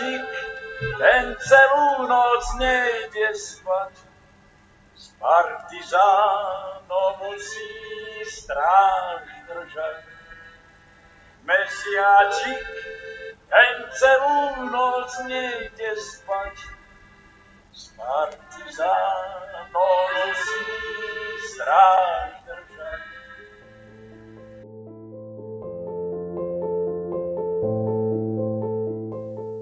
Mesiačik, ten celú noc nejde spať. S partizánom musí stráž držať. Mesiačik, ten celú noc nejde spať. S partizánom musí stráž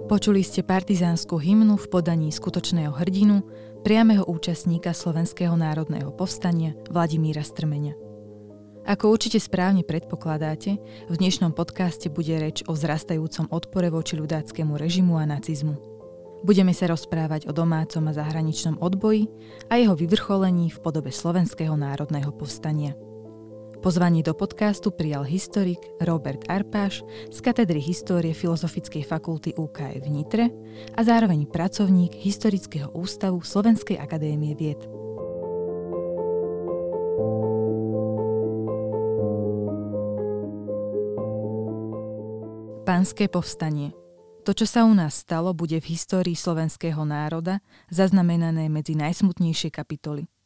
Počuli ste partizánsku hymnu v podaní skutočného hrdinu, priameho účastníka Slovenského národného povstania Vladimíra Strmeňa. Ako určite správne predpokladáte, v dnešnom podcaste bude reč o vzrastajúcom odpore voči ľudáckému režimu a nacizmu. Budeme sa rozprávať o domácom a zahraničnom odboji a jeho vyvrcholení v podobe Slovenského národného povstania. Pozvanie do podcastu prijal historik Robert Arpáš z katedry histórie Filozofickej fakulty UK v Nitre a zároveň pracovník Historického ústavu Slovenskej akadémie vied. Pánske povstanie to, čo sa u nás stalo, bude v histórii slovenského národa zaznamenané medzi najsmutnejšie kapitoly –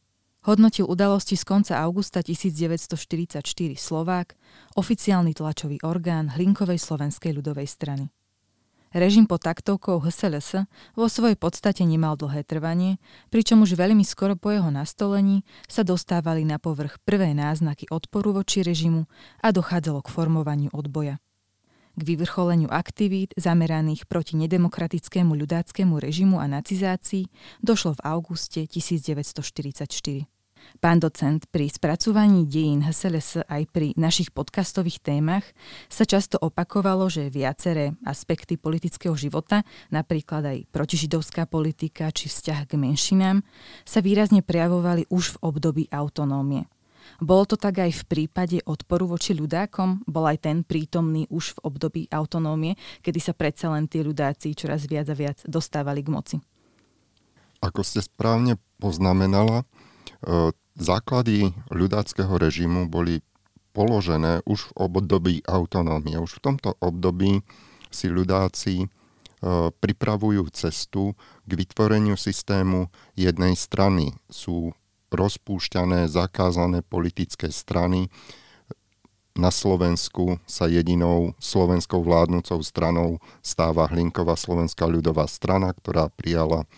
hodnotil udalosti z konca augusta 1944 Slovák, oficiálny tlačový orgán Hlinkovej slovenskej ľudovej strany. Režim pod taktovkou HSLS vo svojej podstate nemal dlhé trvanie, pričom už veľmi skoro po jeho nastolení sa dostávali na povrch prvé náznaky odporu voči režimu a dochádzalo k formovaniu odboja. K vyvrcholeniu aktivít zameraných proti nedemokratickému ľudáckému režimu a nacizácii došlo v auguste 1944. Pán docent, pri spracúvaní dejín HSLS aj pri našich podcastových témach sa často opakovalo, že viaceré aspekty politického života, napríklad aj protižidovská politika či vzťah k menšinám, sa výrazne prejavovali už v období autonómie. Bolo to tak aj v prípade odporu voči ľudákom? Bol aj ten prítomný už v období autonómie, kedy sa predsa len tí ľudáci čoraz viac a viac dostávali k moci? Ako ste správne poznamenala, základy ľudáckého režimu boli položené už v období autonómie. Už v tomto období si ľudáci e, pripravujú cestu k vytvoreniu systému jednej strany. Sú rozpúšťané, zakázané politické strany. Na Slovensku sa jedinou slovenskou vládnúcou stranou stáva Hlinková slovenská ľudová strana, ktorá prijala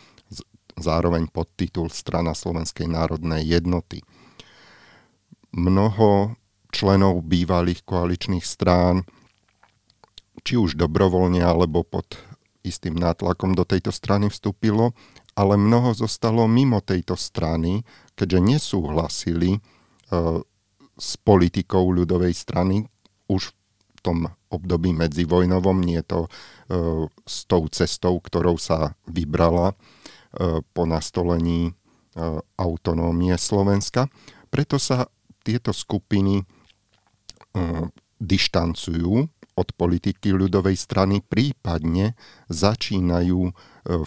zároveň podtitul Strana Slovenskej národnej jednoty. Mnoho členov bývalých koaličných strán, či už dobrovoľne alebo pod istým nátlakom do tejto strany vstúpilo, ale mnoho zostalo mimo tejto strany, keďže nesúhlasili e, s politikou ľudovej strany už v tom období medzivojnovom, nie to e, s tou cestou, ktorou sa vybrala po nastolení e, autonómie Slovenska. Preto sa tieto skupiny e, dištancujú od politiky ľudovej strany, prípadne začínajú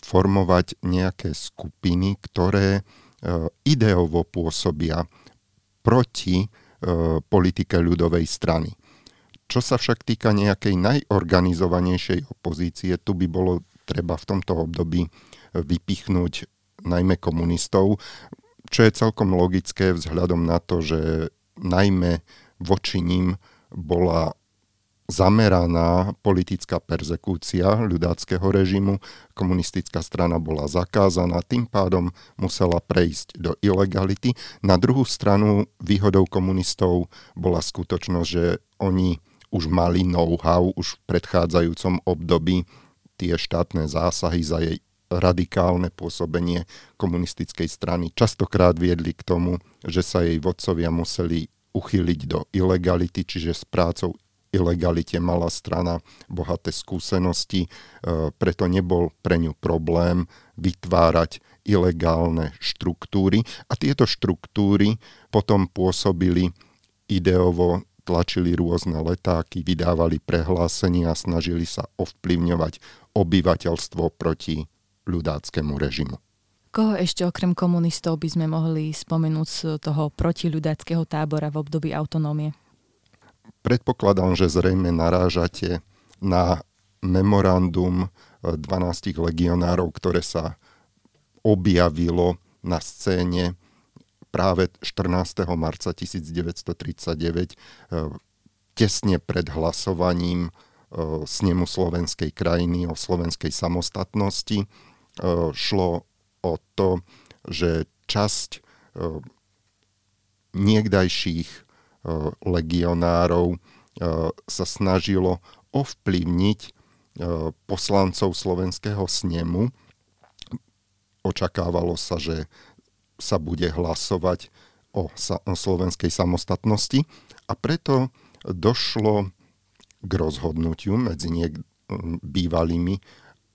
formovať nejaké skupiny, ktoré ideovo pôsobia proti politike ľudovej strany. Čo sa však týka nejakej najorganizovanejšej opozície, tu by bolo treba v tomto období vypichnúť najmä komunistov, čo je celkom logické vzhľadom na to, že najmä voči ním bola zameraná politická perzekúcia ľudáckého režimu, komunistická strana bola zakázaná, tým pádom musela prejsť do ilegality. Na druhú stranu výhodou komunistov bola skutočnosť, že oni už mali know-how už v predchádzajúcom období tie štátne zásahy za jej radikálne pôsobenie komunistickej strany. Častokrát viedli k tomu, že sa jej vodcovia museli uchyliť do ilegality, čiže s prácou ilegalite mala strana bohaté skúsenosti, e, preto nebol pre ňu problém vytvárať ilegálne štruktúry. A tieto štruktúry potom pôsobili ideovo tlačili rôzne letáky, vydávali prehlásenia a snažili sa ovplyvňovať obyvateľstvo proti ľudáckému režimu. Koho ešte okrem komunistov by sme mohli spomenúť z toho protiľudáckého tábora v období autonómie? Predpokladám, že zrejme narážate na memorandum 12 legionárov, ktoré sa objavilo na scéne práve 14. marca 1939 tesne pred hlasovaním snemu slovenskej krajiny o slovenskej samostatnosti. Šlo o to, že časť niekdajších legionárov sa snažilo ovplyvniť poslancov slovenského snemu. Očakávalo sa, že sa bude hlasovať o slovenskej samostatnosti a preto došlo k rozhodnutiu medzi niek- bývalými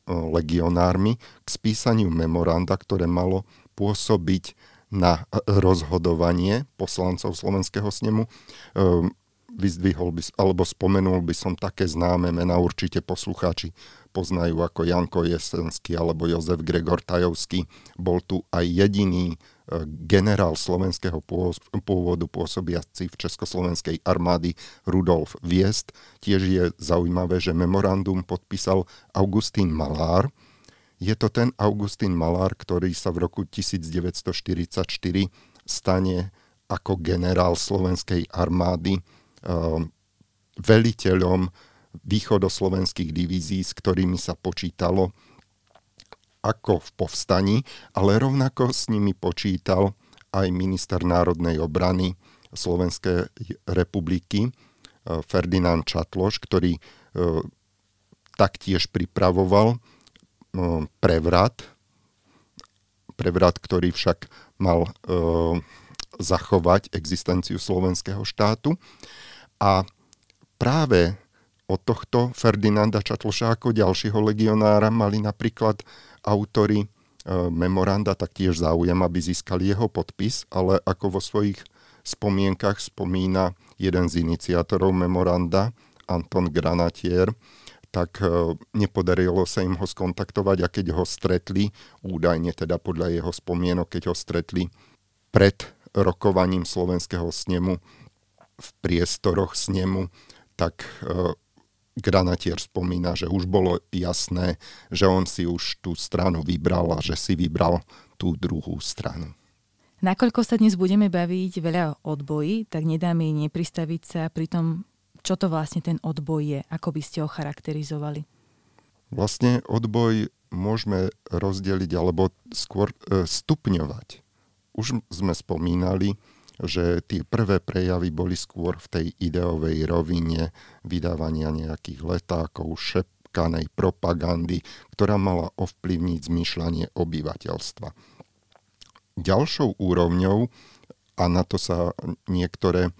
legionármi k spísaniu memoranda, ktoré malo pôsobiť na rozhodovanie poslancov Slovenského snemu. Ehm, vyzdvihol by, alebo spomenul by som také známe mená, určite poslucháči poznajú ako Janko Jesenský alebo Jozef Gregor Tajovský. Bol tu aj jediný e, generál slovenského pôvodu pôsobiaci v Československej armády Rudolf Viest. Tiež je zaujímavé, že memorandum podpísal Augustín Malár. Je to ten Augustín Malár, ktorý sa v roku 1944 stane ako generál slovenskej armády um, veliteľom východoslovenských divízií, s ktorými sa počítalo ako v povstaní, ale rovnako s nimi počítal aj minister národnej obrany Slovenskej republiky uh, Ferdinand Čatloš, ktorý uh, taktiež pripravoval uh, prevrat, prevrat, ktorý však mal zachovať existenciu slovenského štátu. A práve od tohto Ferdinanda Čatloša ako ďalšieho legionára mali napríklad autory e, memoranda taktiež záujem, aby získali jeho podpis, ale ako vo svojich spomienkach spomína jeden z iniciátorov memoranda, Anton Granatier, tak e, nepodarilo sa im ho skontaktovať a keď ho stretli, údajne teda podľa jeho spomienok, keď ho stretli pred rokovaním slovenského snemu v priestoroch snemu, tak e, Granatier spomína, že už bolo jasné, že on si už tú stranu vybral a že si vybral tú druhú stranu. Nakoľko sa dnes budeme baviť veľa o odboji, tak nedá mi nepristaviť sa pri tom, čo to vlastne ten odboj je, ako by ste ho charakterizovali. Vlastne odboj môžeme rozdeliť alebo skôr e, stupňovať. Už sme spomínali, že tie prvé prejavy boli skôr v tej ideovej rovine vydávania nejakých letákov, šepkanej propagandy, ktorá mala ovplyvniť zmýšľanie obyvateľstva. Ďalšou úrovňou, a na to sa niektoré e,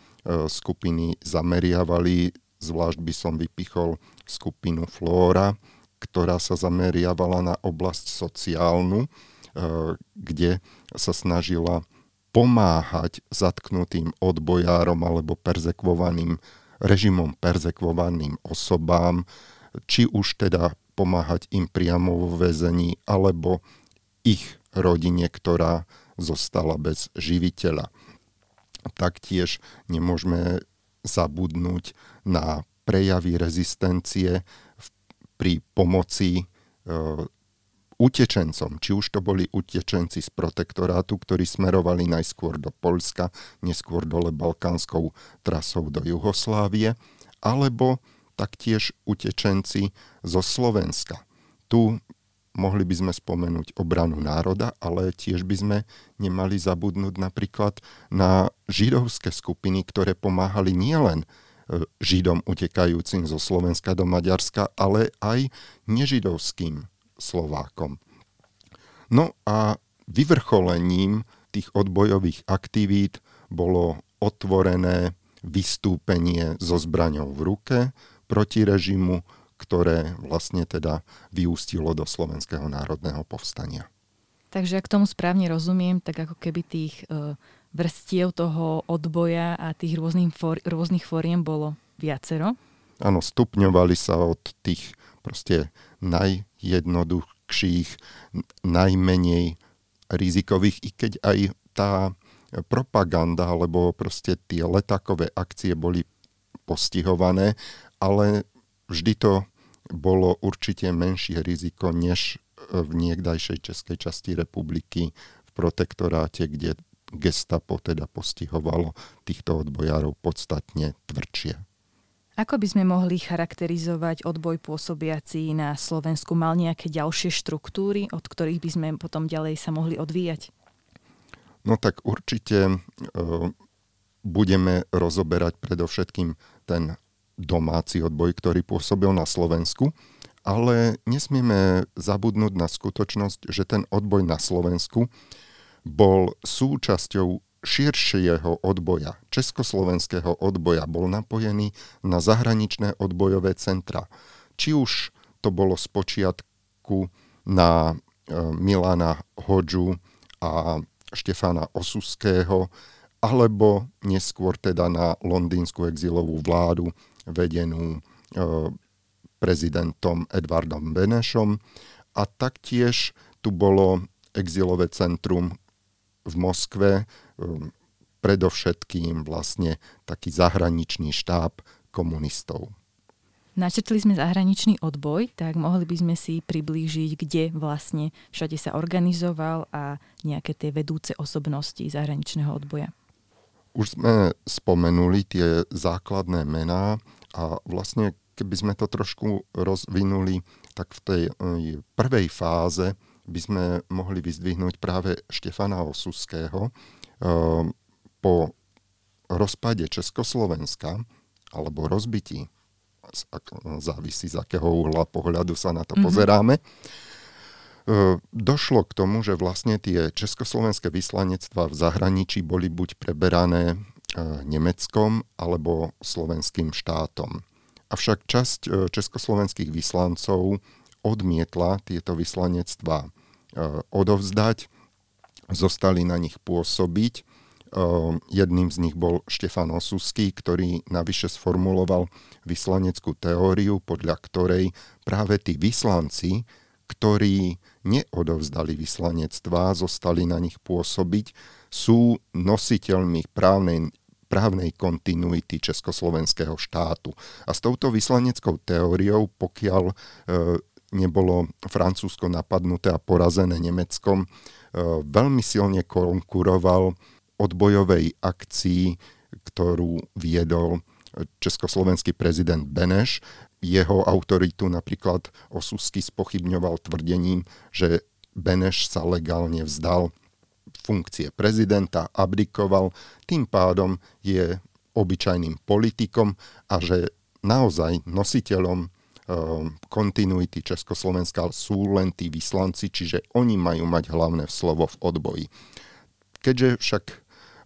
skupiny zameriavali, zvlášť by som vypichol skupinu Flóra, ktorá sa zameriavala na oblasť sociálnu, e, kde sa snažila pomáhať zatknutým odbojárom alebo perzekvovaným režimom perzekvovaným osobám, či už teda pomáhať im priamo vo väzení, alebo ich rodine, ktorá zostala bez živiteľa. Taktiež nemôžeme zabudnúť na prejavy rezistencie pri pomoci e, utečencom, či už to boli utečenci z protektorátu, ktorí smerovali najskôr do Polska, neskôr dole balkánskou trasou do Juhoslávie, alebo taktiež utečenci zo Slovenska. Tu mohli by sme spomenúť obranu národa, ale tiež by sme nemali zabudnúť napríklad na židovské skupiny, ktoré pomáhali nielen e, Židom utekajúcim zo Slovenska do Maďarska, ale aj nežidovským Slovákom. No a vyvrcholením tých odbojových aktivít bolo otvorené vystúpenie so zbraňou v ruke proti režimu, ktoré vlastne teda vyústilo do Slovenského národného povstania. Takže ak tomu správne rozumiem, tak ako keby tých e, vrstiev toho odboja a tých rôznych, for, rôznych foriem bolo viacero? Áno, stupňovali sa od tých proste najjednoduch, najľahších, najmenej rizikových, i keď aj tá propaganda, alebo proste tie letakové akcie boli postihované, ale vždy to bolo určite menšie riziko než v niekdajšej českej časti republiky v protektoráte, kde gestapo teda postihovalo týchto odbojárov podstatne tvrdšie. Ako by sme mohli charakterizovať odboj pôsobiaci na Slovensku? Mal nejaké ďalšie štruktúry, od ktorých by sme potom ďalej sa mohli odvíjať? No tak určite e, budeme rozoberať predovšetkým ten domáci odboj, ktorý pôsobil na Slovensku, ale nesmieme zabudnúť na skutočnosť, že ten odboj na Slovensku bol súčasťou širšieho odboja, československého odboja, bol napojený na zahraničné odbojové centra. Či už to bolo z počiatku na e, Milana Hodžu a Štefána Osuského, alebo neskôr teda na londýnsku exilovú vládu vedenú e, prezidentom Edvardom Benešom. A taktiež tu bolo exilové centrum v Moskve, predovšetkým vlastne taký zahraničný štáb komunistov. Načrtli sme zahraničný odboj, tak mohli by sme si priblížiť, kde vlastne všade sa organizoval a nejaké tie vedúce osobnosti zahraničného odboja. Už sme spomenuli tie základné mená a vlastne keby sme to trošku rozvinuli, tak v tej prvej fáze by sme mohli vyzdvihnúť práve Štefana Osuského. Ehm, po rozpade Československa alebo rozbití, závisí z akého uhla pohľadu sa na to mm-hmm. pozeráme, ehm, došlo k tomu, že vlastne tie československé vyslanectvá v zahraničí boli buď preberané ehm, Nemeckom alebo slovenským štátom. Avšak časť československých vyslancov odmietla tieto vyslanectvá odovzdať, zostali na nich pôsobiť. E, jedným z nich bol Štefan Osusky, ktorý navyše sformuloval vyslaneckú teóriu, podľa ktorej práve tí vyslanci, ktorí neodovzdali vyslanectvá, zostali na nich pôsobiť, sú nositeľmi právnej, právnej kontinuity Československého štátu. A s touto vyslaneckou teóriou, pokiaľ e, nebolo Francúzsko napadnuté a porazené Nemeckom, veľmi silne konkuroval odbojovej akcii, ktorú viedol československý prezident Beneš. Jeho autoritu napríklad Osusky spochybňoval tvrdením, že Beneš sa legálne vzdal funkcie prezidenta, abdikoval, tým pádom je obyčajným politikom a že naozaj nositeľom kontinuity Československa sú len tí vyslanci, čiže oni majú mať hlavné slovo v odboji. Keďže však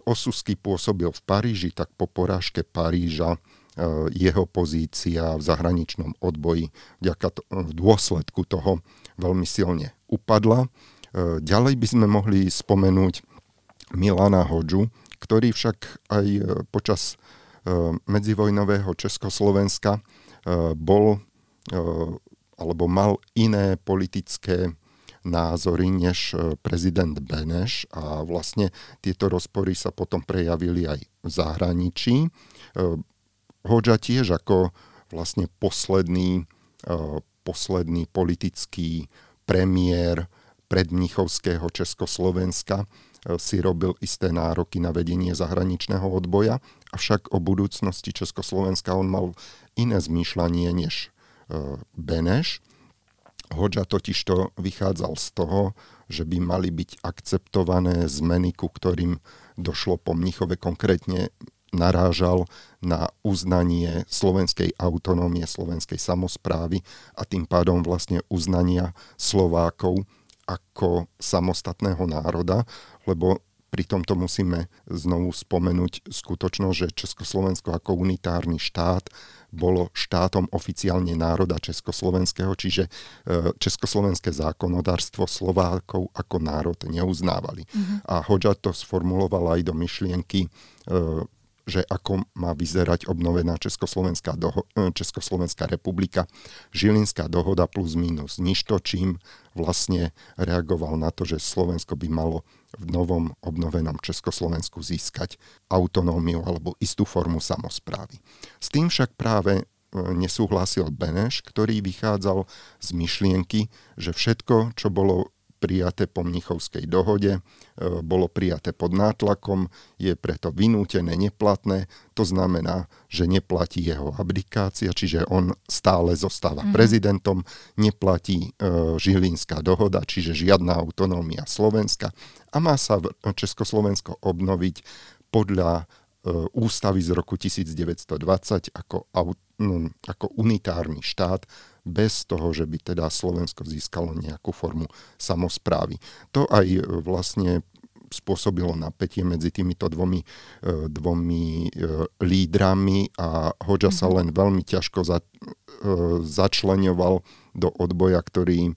Osusky pôsobil v Paríži, tak po porážke Paríža ehm, jeho pozícia v zahraničnom odboji vďaka to, v dôsledku toho veľmi silne upadla. Ehm, ďalej by sme mohli spomenúť Milana Hodžu, ktorý však aj počas medzivojnového Československa bol alebo mal iné politické názory než prezident Beneš a vlastne tieto rozpory sa potom prejavili aj v zahraničí. Hoďa tiež ako vlastne posledný, posledný politický premiér predmnichovského Československa si robil isté nároky na vedenie zahraničného odboja, avšak o budúcnosti Československa on mal iné zmýšľanie než Beneš. Hoďa totiž to vychádzal z toho, že by mali byť akceptované zmeny, ku ktorým došlo po Mnichove konkrétne narážal na uznanie slovenskej autonómie, slovenskej samozprávy a tým pádom vlastne uznania Slovákov ako samostatného národa, lebo pri tomto musíme znovu spomenúť skutočnosť, že Československo ako unitárny štát bolo štátom oficiálne národa Československého, čiže e, československé zákonodárstvo Slovákov ako národ neuznávali. Mm-hmm. A Hoďa to sformuloval aj do myšlienky e, že ako má vyzerať obnovená Československá, doho- Československá republika. Žilinská dohoda plus minus ništo, čím vlastne reagoval na to, že Slovensko by malo v novom obnovenom Československu získať autonómiu alebo istú formu samozprávy. S tým však práve nesúhlasil Beneš, ktorý vychádzal z myšlienky, že všetko, čo bolo prijaté po Mnichovskej dohode, e, bolo prijaté pod nátlakom, je preto vynútené, neplatné. To znamená, že neplatí jeho abdikácia, čiže on stále zostáva mm. prezidentom, neplatí e, Žilinská dohoda, čiže žiadna autonómia Slovenska a má sa Československo obnoviť podľa E, ústavy z roku 1920 ako, no, ako unitárny štát bez toho, že by teda Slovensko získalo nejakú formu samozprávy. To aj e, vlastne spôsobilo napätie medzi týmito dvomi, e, dvomi lídrami a Hoďa sa mhm. len veľmi ťažko za, začlenoval do odboja, ktorý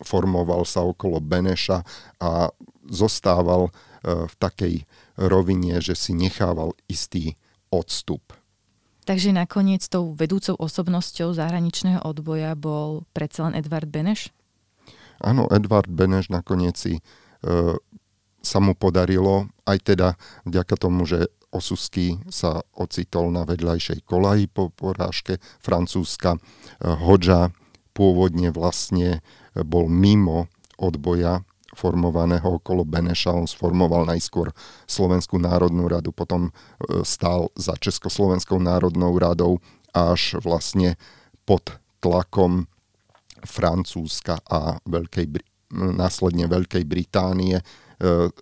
formoval sa okolo Beneša a zostával v takej rovine, že si nechával istý odstup. Takže nakoniec tou vedúcou osobnosťou zahraničného odboja bol predsa len Edvard Beneš? Áno, Edvard Beneš nakoniec si e, sa mu podarilo, aj teda vďaka tomu, že Osusky sa ocitol na vedľajšej kolaji po porážke Francúzska. E, Hodža pôvodne vlastne bol mimo odboja formovaného okolo Beneša. On sformoval najskôr Slovenskú národnú radu, potom e, stál za Československou národnou radou až vlastne pod tlakom Francúzska a Veľkej, následne Veľkej Británie e,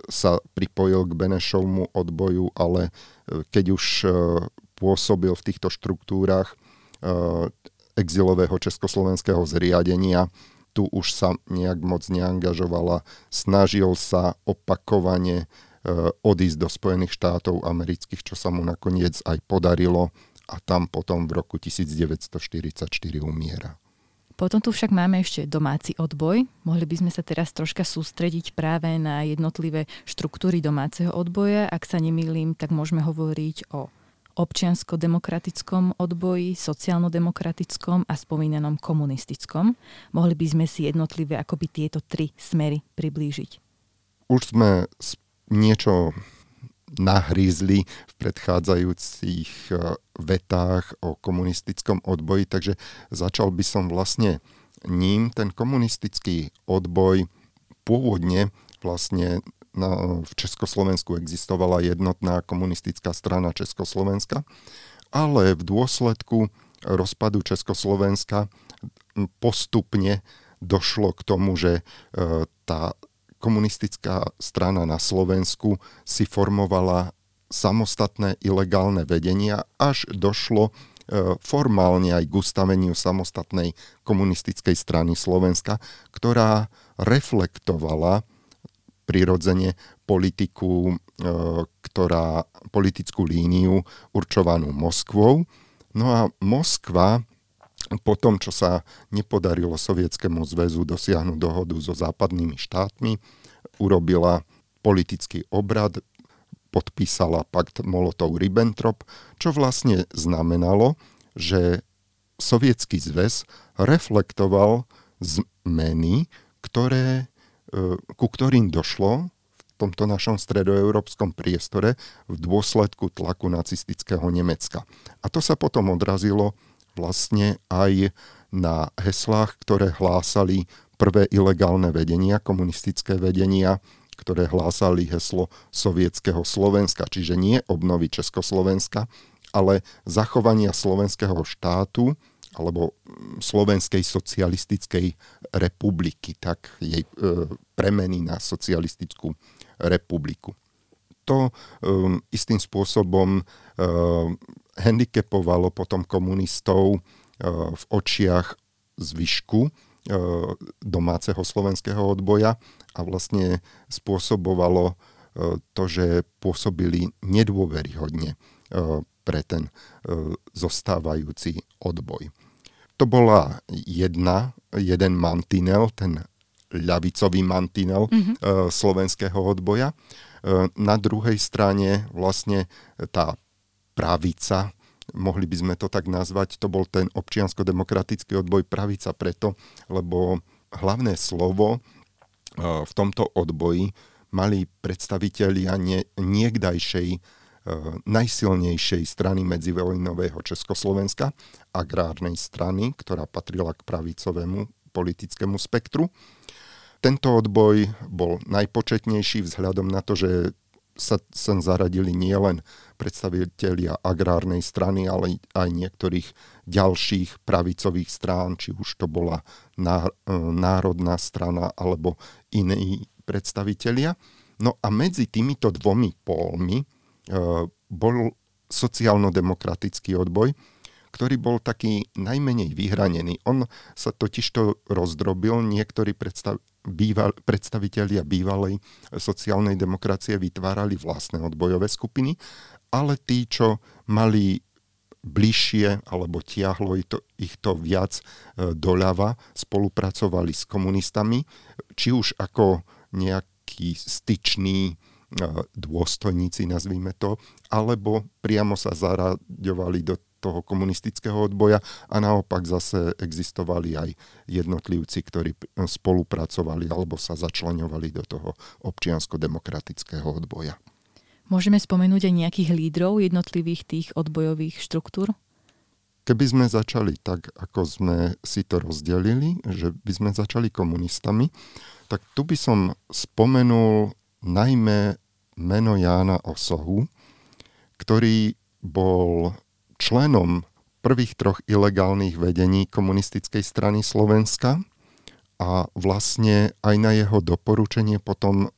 sa pripojil k Benešovmu odboju, ale e, keď už pôsobil v týchto štruktúrach exilového československého zriadenia, tu už sa nejak moc neangažovala. Snažil sa opakovane e, odísť do Spojených štátov amerických, čo sa mu nakoniec aj podarilo a tam potom v roku 1944 umiera. Potom tu však máme ešte domáci odboj. Mohli by sme sa teraz troška sústrediť práve na jednotlivé štruktúry domáceho odboja. Ak sa nemýlim, tak môžeme hovoriť o občiansko-demokratickom odboji, sociálno-demokratickom a spomínanom komunistickom. Mohli by sme si jednotlivé akoby tieto tri smery priblížiť. Už sme niečo nahrízli v predchádzajúcich e, vetách o komunistickom odboji, takže začal by som vlastne ním. Ten komunistický odboj pôvodne vlastne v Československu existovala jednotná komunistická strana Československa, ale v dôsledku rozpadu Československa postupne došlo k tomu, že e, tá komunistická strana na Slovensku si formovala samostatné ilegálne vedenia, až došlo e, formálne aj k ustaveniu samostatnej komunistickej strany Slovenska, ktorá reflektovala prirodzene politiku, e, ktorá, politickú líniu určovanú Moskvou. No a Moskva po tom, čo sa nepodarilo Sovietskému zväzu dosiahnuť dohodu so západnými štátmi, urobila politický obrad, podpísala pakt Molotov-Ribbentrop, čo vlastne znamenalo, že Sovietský zväz reflektoval zmeny, ktoré ku ktorým došlo v tomto našom stredoeurópskom priestore v dôsledku tlaku nacistického Nemecka. A to sa potom odrazilo vlastne aj na heslách, ktoré hlásali prvé ilegálne vedenia, komunistické vedenia, ktoré hlásali heslo sovietského Slovenska, čiže nie obnovy Československa, ale zachovania slovenského štátu alebo mm, Slovenskej socialistickej republiky, tak jej e, premeny na socialistickú republiku. To e, istým spôsobom e, handicapovalo potom komunistov e, v očiach zvyšku e, domáceho slovenského odboja a vlastne spôsobovalo e, to, že pôsobili nedôveryhodne e, pre ten zostávajúci odboj to bola jedna, jeden mantinel, ten ľavicový mantinel mm-hmm. slovenského odboja. Na druhej strane vlastne tá pravica, mohli by sme to tak nazvať, to bol ten občiansko-demokratický odboj pravica preto, lebo hlavné slovo v tomto odboji mali predstavitelia nie, niekdajšej najsilnejšej strany medzivojnového Československa, agrárnej strany, ktorá patrila k pravicovému politickému spektru. Tento odboj bol najpočetnejší vzhľadom na to, že sa sem zaradili nielen predstavitelia agrárnej strany, ale aj niektorých ďalších pravicových strán, či už to bola národná strana alebo iní predstavitelia. No a medzi týmito dvomi pólmi bol sociálno-demokratický odboj, ktorý bol taký najmenej vyhranený. On sa totižto rozdrobil, niektorí predstav, býval, predstavitelia bývalej sociálnej demokracie vytvárali vlastné odbojové skupiny, ale tí, čo mali bližšie alebo tiahlo ich to viac e, doľava, spolupracovali s komunistami, či už ako nejaký styčný dôstojníci, nazvíme to, alebo priamo sa zaraďovali do toho komunistického odboja a naopak zase existovali aj jednotlivci, ktorí spolupracovali alebo sa začlenovali do toho občiansko-demokratického odboja. Môžeme spomenúť aj nejakých lídrov jednotlivých tých odbojových štruktúr? Keby sme začali tak, ako sme si to rozdelili, že by sme začali komunistami, tak tu by som spomenul najmä meno Jána Osohu, ktorý bol členom prvých troch ilegálnych vedení komunistickej strany Slovenska a vlastne aj na jeho doporučenie potom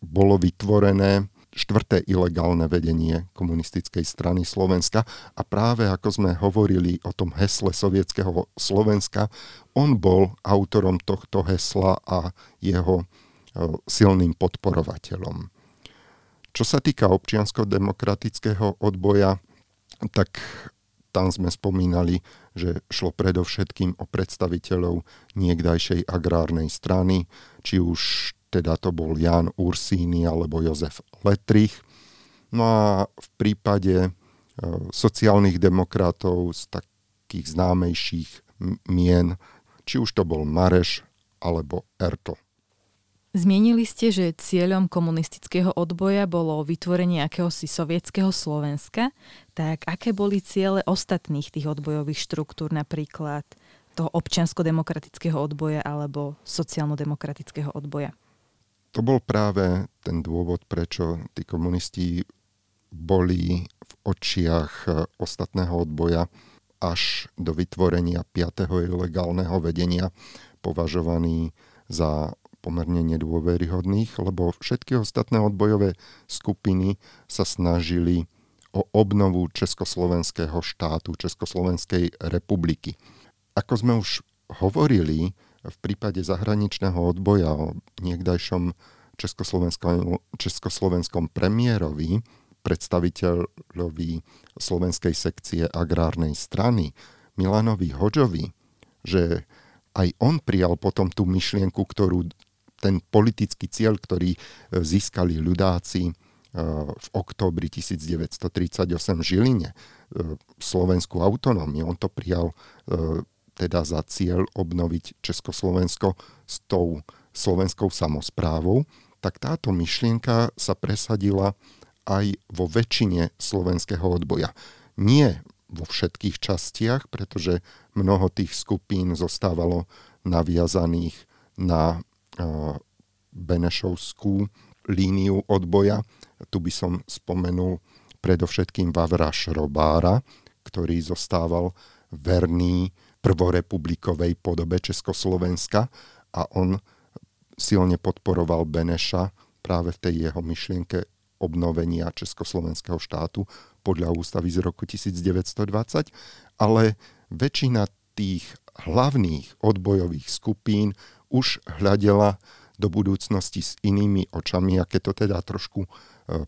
bolo vytvorené štvrté ilegálne vedenie komunistickej strany Slovenska a práve ako sme hovorili o tom hesle sovietského Slovenska, on bol autorom tohto hesla a jeho e, silným podporovateľom. Čo sa týka občiansko-demokratického odboja, tak tam sme spomínali, že šlo predovšetkým o predstaviteľov niekdajšej agrárnej strany, či už teda to bol Jan Ursíny alebo Jozef Letrich. No a v prípade e, sociálnych demokratov z takých známejších mien, či už to bol Mareš alebo Erto. Zmienili ste, že cieľom komunistického odboja bolo vytvorenie akéhosi sovietského Slovenska, tak aké boli ciele ostatných tých odbojových štruktúr, napríklad toho občiansko-demokratického odboja alebo sociálno-demokratického odboja? To bol práve ten dôvod, prečo tí komunisti boli v očiach ostatného odboja až do vytvorenia 5. ilegálneho vedenia považovaní za pomerne nedôveryhodných, lebo všetky ostatné odbojové skupiny sa snažili o obnovu Československého štátu, Československej republiky. Ako sme už hovorili v prípade zahraničného odboja o niekdajšom československom, československom premiérovi, predstaviteľovi slovenskej sekcie agrárnej strany, Milanovi Hoďovi, že aj on prijal potom tú myšlienku, ktorú ten politický cieľ, ktorý e, získali ľudáci e, v októbri 1938 v Žiline, e, slovenskú autonómiu. On to prijal teda za cieľ obnoviť Československo s tou slovenskou samozprávou, tak táto myšlienka sa presadila aj vo väčšine slovenského odboja. Nie vo všetkých častiach, pretože mnoho tých skupín zostávalo naviazaných na Benešovskú líniu odboja. Tu by som spomenul predovšetkým Vavra Šrobára, ktorý zostával verný prvorepublikovej podobe Československa a on silne podporoval Beneša práve v tej jeho myšlienke obnovenia Československého štátu podľa ústavy z roku 1920, ale väčšina tých hlavných odbojových skupín už hľadela do budúcnosti s inými očami a to teda trošku e,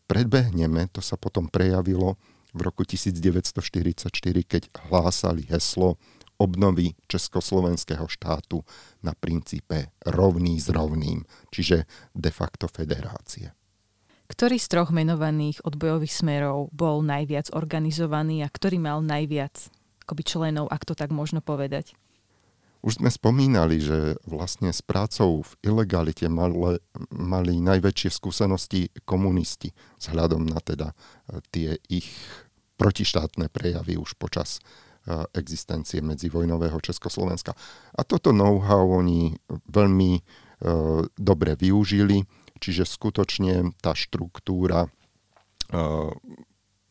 predbehneme, to sa potom prejavilo v roku 1944, keď hlásali heslo obnovy československého štátu na princípe rovný s rovným, čiže de facto federácie. Ktorý z troch menovaných odbojových smerov bol najviac organizovaný a ktorý mal najviac členov, ak to tak možno povedať? Už sme spomínali, že vlastne s prácou v ilegalite mali, mali najväčšie skúsenosti komunisti vzhľadom na teda e, tie ich protištátne prejavy už počas e, existencie medzivojnového Československa. A toto know-how oni veľmi e, dobre využili, čiže skutočne tá štruktúra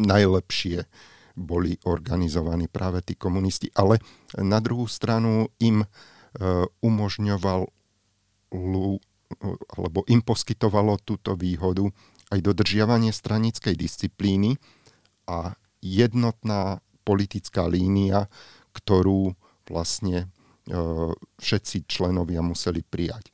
najlepšie boli organizovaní práve tí komunisti. Ale na druhú stranu im e, umožňoval alebo im poskytovalo túto výhodu aj dodržiavanie stranickej disciplíny a jednotná politická línia, ktorú vlastne e, všetci členovia museli prijať.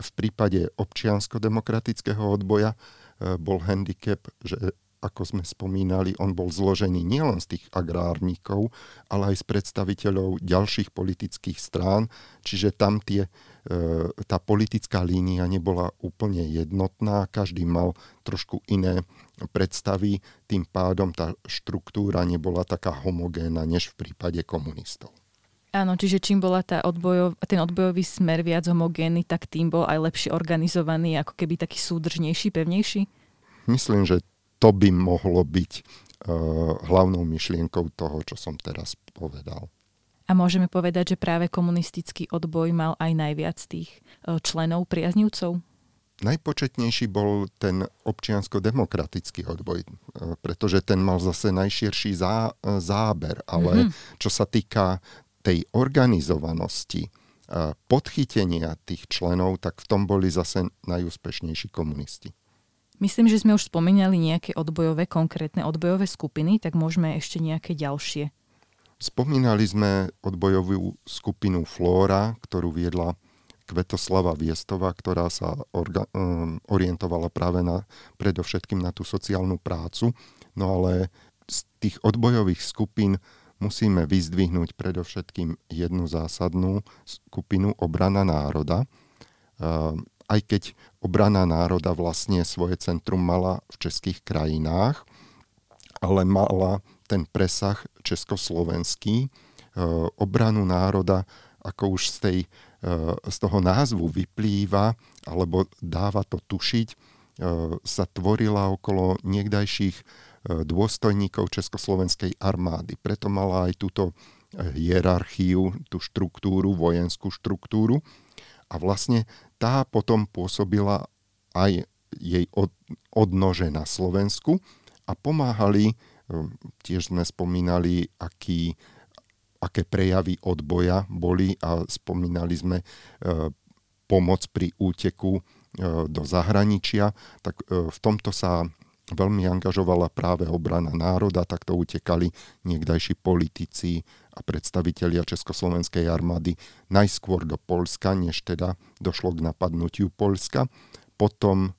V prípade občiansko-demokratického odboja e, bol handicap, že ako sme spomínali, on bol zložený nielen z tých agrárnikov, ale aj z predstaviteľov ďalších politických strán, čiže tam tie, e, tá politická línia nebola úplne jednotná, každý mal trošku iné predstavy, tým pádom tá štruktúra nebola taká homogénna, než v prípade komunistov. Áno, čiže čím bola tá odbojov, ten odbojový smer viac homogénny, tak tým bol aj lepšie organizovaný, ako keby taký súdržnejší, pevnejší? Myslím, že to by mohlo byť uh, hlavnou myšlienkou toho, čo som teraz povedal. A môžeme povedať, že práve komunistický odboj mal aj najviac tých uh, členov, priaznivcov? Najpočetnejší bol ten občiansko-demokratický odboj, uh, pretože ten mal zase najširší zá, záber, ale mm-hmm. čo sa týka tej organizovanosti, podchytenia tých členov, tak v tom boli zase najúspešnejší komunisti. Myslím, že sme už spomínali nejaké odbojové, konkrétne odbojové skupiny, tak môžeme ešte nejaké ďalšie. Spomínali sme odbojovú skupinu Flóra, ktorú viedla Kvetoslava Viestová, ktorá sa orga, um, orientovala práve na, predovšetkým na tú sociálnu prácu. No ale z tých odbojových skupín musíme vyzdvihnúť predovšetkým jednu zásadnú skupinu obrana národa. Um, aj keď obrana národa vlastne svoje centrum mala v českých krajinách, ale mala ten presah československý, e, obranu národa, ako už z, tej, e, z toho názvu vyplýva, alebo dáva to tušiť, e, sa tvorila okolo niekdajších dôstojníkov Československej armády. Preto mala aj túto hierarchiu, tú štruktúru, vojenskú štruktúru. A vlastne tá potom pôsobila aj jej od, odnože na Slovensku a pomáhali, ehm, tiež sme spomínali, aký, aké prejavy odboja boli a spomínali sme e, pomoc pri úteku e, do zahraničia, tak v tomto sa veľmi angažovala práve obrana národa, takto utekali niekdajší politici a predstavitelia Československej armády najskôr do Polska, než teda došlo k napadnutiu Polska, potom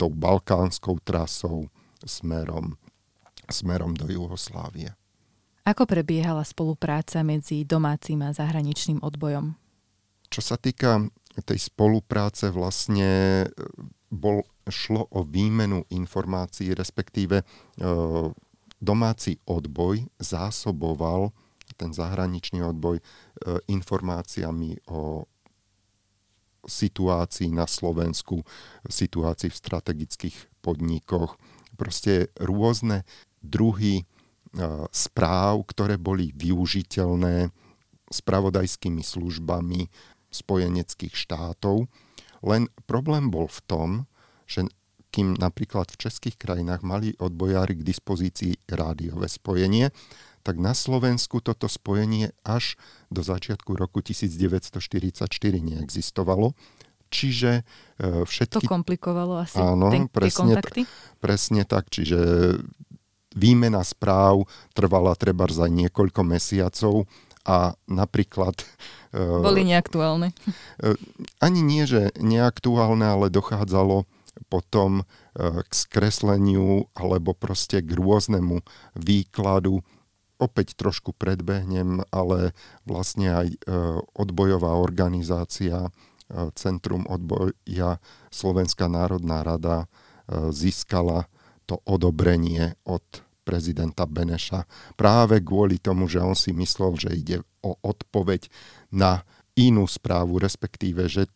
tou balkánskou trasou smerom, smerom do Juhoslávie. Ako prebiehala spolupráca medzi domácim a zahraničným odbojom? Čo sa týka tej spolupráce, vlastne bol, šlo o výmenu informácií, respektíve e, domáci odboj zásoboval ten zahraničný odboj e, informáciami o situácii na Slovensku, situácii v strategických podnikoch, proste rôzne druhy e, správ, ktoré boli využiteľné spravodajskými službami spojeneckých štátov. Len problém bol v tom, že kým napríklad v českých krajinách mali odbojári k dispozícii rádiové spojenie, tak na Slovensku toto spojenie až do začiatku roku 1944 neexistovalo. Čiže e, všetky... To komplikovalo asi áno, ten, presne, kontakty? presne tak, čiže výmena správ trvala treba za niekoľko mesiacov a napríklad... Eh, Boli neaktuálne. Eh, ani nie, že neaktuálne, ale dochádzalo potom k skresleniu alebo proste k rôznemu výkladu opäť trošku predbehnem, ale vlastne aj odbojová organizácia Centrum odboja Slovenská národná rada získala to odobrenie od prezidenta Beneša práve kvôli tomu, že on si myslel, že ide o odpoveď na inú správu, respektíve, že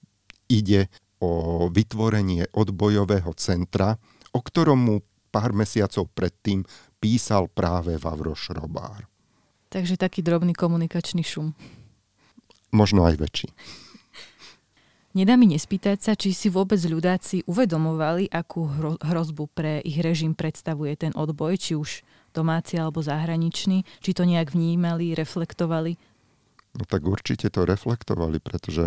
ide o vytvorenie odbojového centra, o ktorom mu pár mesiacov predtým písal práve Vavro Šrobár. Takže taký drobný komunikačný šum. Možno aj väčší. Nedá mi nespýtať sa, či si vôbec ľudáci uvedomovali, akú hrozbu pre ich režim predstavuje ten odboj, či už domáci alebo zahraničný, či to nejak vnímali, reflektovali? No tak určite to reflektovali, pretože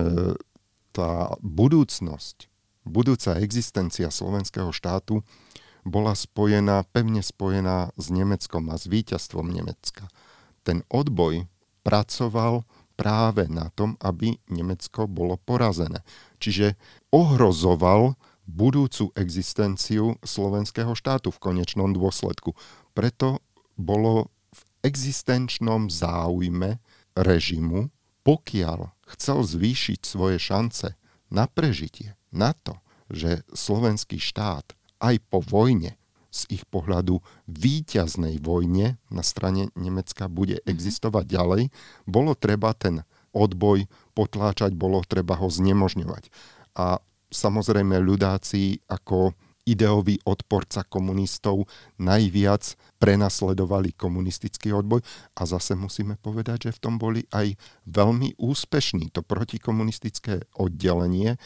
tá budúcnosť, budúca existencia slovenského štátu bola spojená, pevne spojená s Nemeckom a s víťazstvom Nemecka. Ten odboj pracoval práve na tom, aby Nemecko bolo porazené. Čiže ohrozoval budúcu existenciu slovenského štátu v konečnom dôsledku. Preto bolo v existenčnom záujme režimu, pokiaľ chcel zvýšiť svoje šance na prežitie, na to, že slovenský štát aj po vojne z ich pohľadu víťaznej vojne na strane Nemecka bude mhm. existovať ďalej, bolo treba ten odboj potláčať, bolo treba ho znemožňovať. A samozrejme ľudáci ako ideový odporca komunistov najviac prenasledovali komunistický odboj a zase musíme povedať, že v tom boli aj veľmi úspešní. To protikomunistické oddelenie e,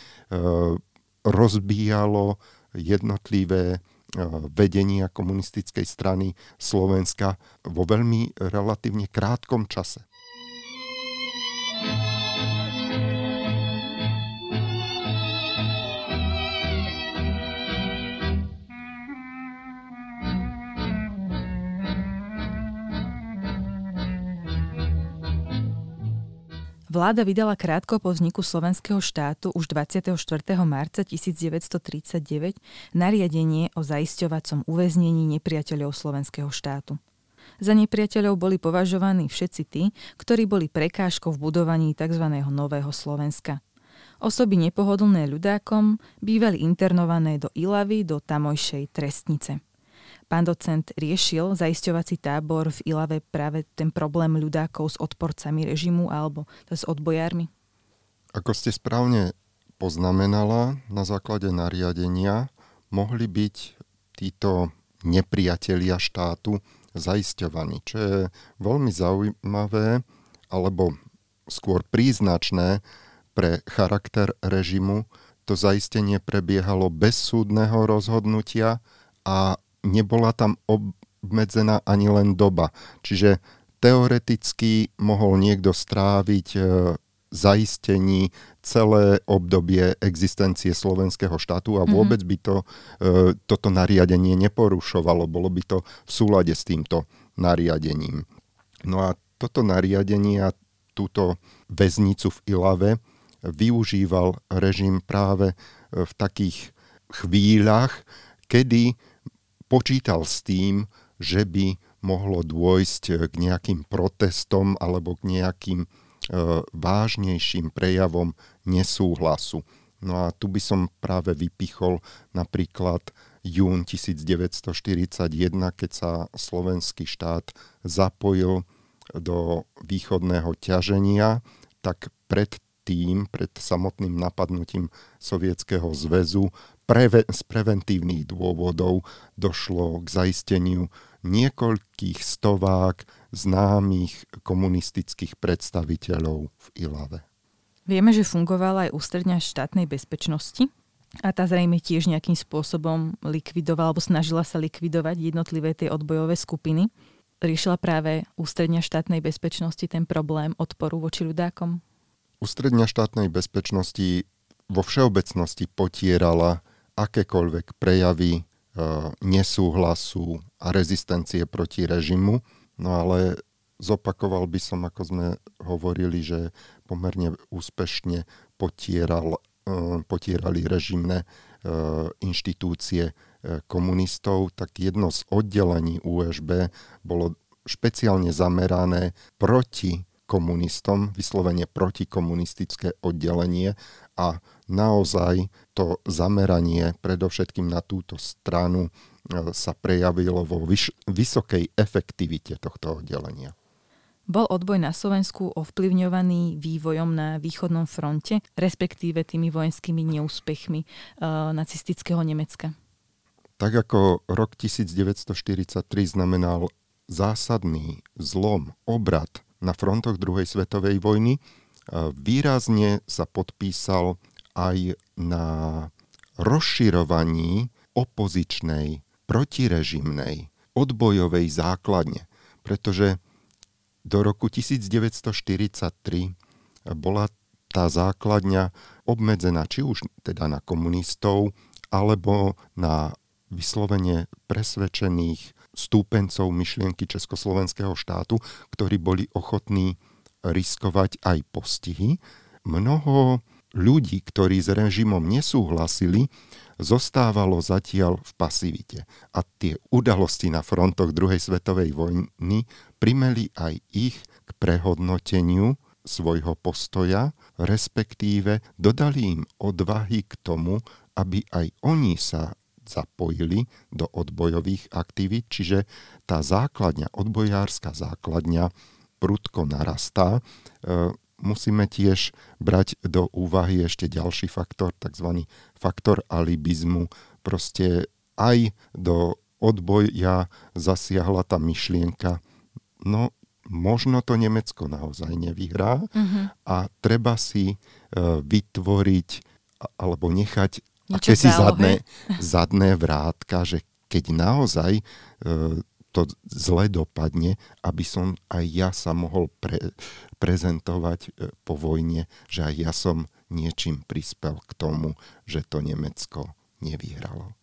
rozbíjalo jednotlivé Eh, vedenia komunistickej strany Slovenska vo veľmi relatívne krátkom čase. Vláda vydala krátko po vzniku slovenského štátu už 24. marca 1939 nariadenie o zaisťovacom uväznení nepriateľov slovenského štátu. Za nepriateľov boli považovaní všetci tí, ktorí boli prekážkou v budovaní tzv. Nového Slovenska. Osoby nepohodlné ľudákom bývali internované do Ilavy, do tamojšej trestnice pán docent riešil zaisťovací tábor v Ilave práve ten problém ľudákov s odporcami režimu alebo s odbojármi? Ako ste správne poznamenala, na základe nariadenia mohli byť títo nepriatelia štátu zaisťovaní, čo je veľmi zaujímavé alebo skôr príznačné pre charakter režimu. To zaistenie prebiehalo bez súdneho rozhodnutia a nebola tam obmedzená ani len doba. Čiže teoreticky mohol niekto stráviť e, zaistení celé obdobie existencie slovenského štátu a mhm. vôbec by to, e, toto nariadenie neporušovalo. Bolo by to v súlade s týmto nariadením. No a toto nariadenie a túto väznicu v Ilave využíval režim práve e, v takých chvíľach, kedy počítal s tým, že by mohlo dôjsť k nejakým protestom alebo k nejakým e, vážnejším prejavom nesúhlasu. No a tu by som práve vypichol napríklad jún 1941, keď sa slovenský štát zapojil do východného ťaženia, tak pred tým, pred samotným napadnutím Sovietskeho zväzu, preve- z preventívnych dôvodov došlo k zaisteniu niekoľkých stovák známych komunistických predstaviteľov v Ilave. Vieme, že fungovala aj ústredňa štátnej bezpečnosti a tá zrejme tiež nejakým spôsobom likvidovala alebo snažila sa likvidovať jednotlivé tie odbojové skupiny. Riešila práve ústredňa štátnej bezpečnosti ten problém odporu voči ľudákom? Ústredňa štátnej bezpečnosti vo všeobecnosti potierala akékoľvek prejavy e, nesúhlasu a rezistencie proti režimu. No ale zopakoval by som, ako sme hovorili, že pomerne úspešne potieral, e, potierali režimné e, inštitúcie komunistov, tak jedno z oddelení USB bolo špeciálne zamerané proti komunistom, vyslovene protikomunistické oddelenie a naozaj to zameranie predovšetkým na túto stranu e, sa prejavilo vo vyš- vysokej efektivite tohto oddelenia. Bol odboj na Slovensku ovplyvňovaný vývojom na východnom fronte, respektíve tými vojenskými neúspechmi e, nacistického Nemecka? Tak ako rok 1943 znamenal zásadný zlom, obrad na frontoch druhej svetovej vojny, e, výrazne sa podpísal aj na rozširovaní opozičnej, protirežimnej, odbojovej základne, pretože do roku 1943 bola tá základňa obmedzená či už teda na komunistov, alebo na vyslovene presvedčených stúpencov myšlienky Československého štátu, ktorí boli ochotní riskovať aj postihy. Mnoho ľudí, ktorí s režimom nesúhlasili, zostávalo zatiaľ v pasivite. A tie udalosti na frontoch druhej svetovej vojny primeli aj ich k prehodnoteniu svojho postoja, respektíve dodali im odvahy k tomu, aby aj oni sa zapojili do odbojových aktivít, čiže tá základňa, odbojárska základňa prudko narastá. E, musíme tiež brať do úvahy ešte ďalší faktor, tzv. faktor alibizmu. Proste aj do odboja zasiahla tá myšlienka, no možno to Nemecko naozaj nevyhrá uh-huh. a treba si uh, vytvoriť alebo nechať akési zadné, zadné vrátka, že keď naozaj uh, to zle dopadne, aby som aj ja sa mohol pre, prezentovať e, po vojne, že aj ja som niečím prispel k tomu, že to Nemecko nevyhralo.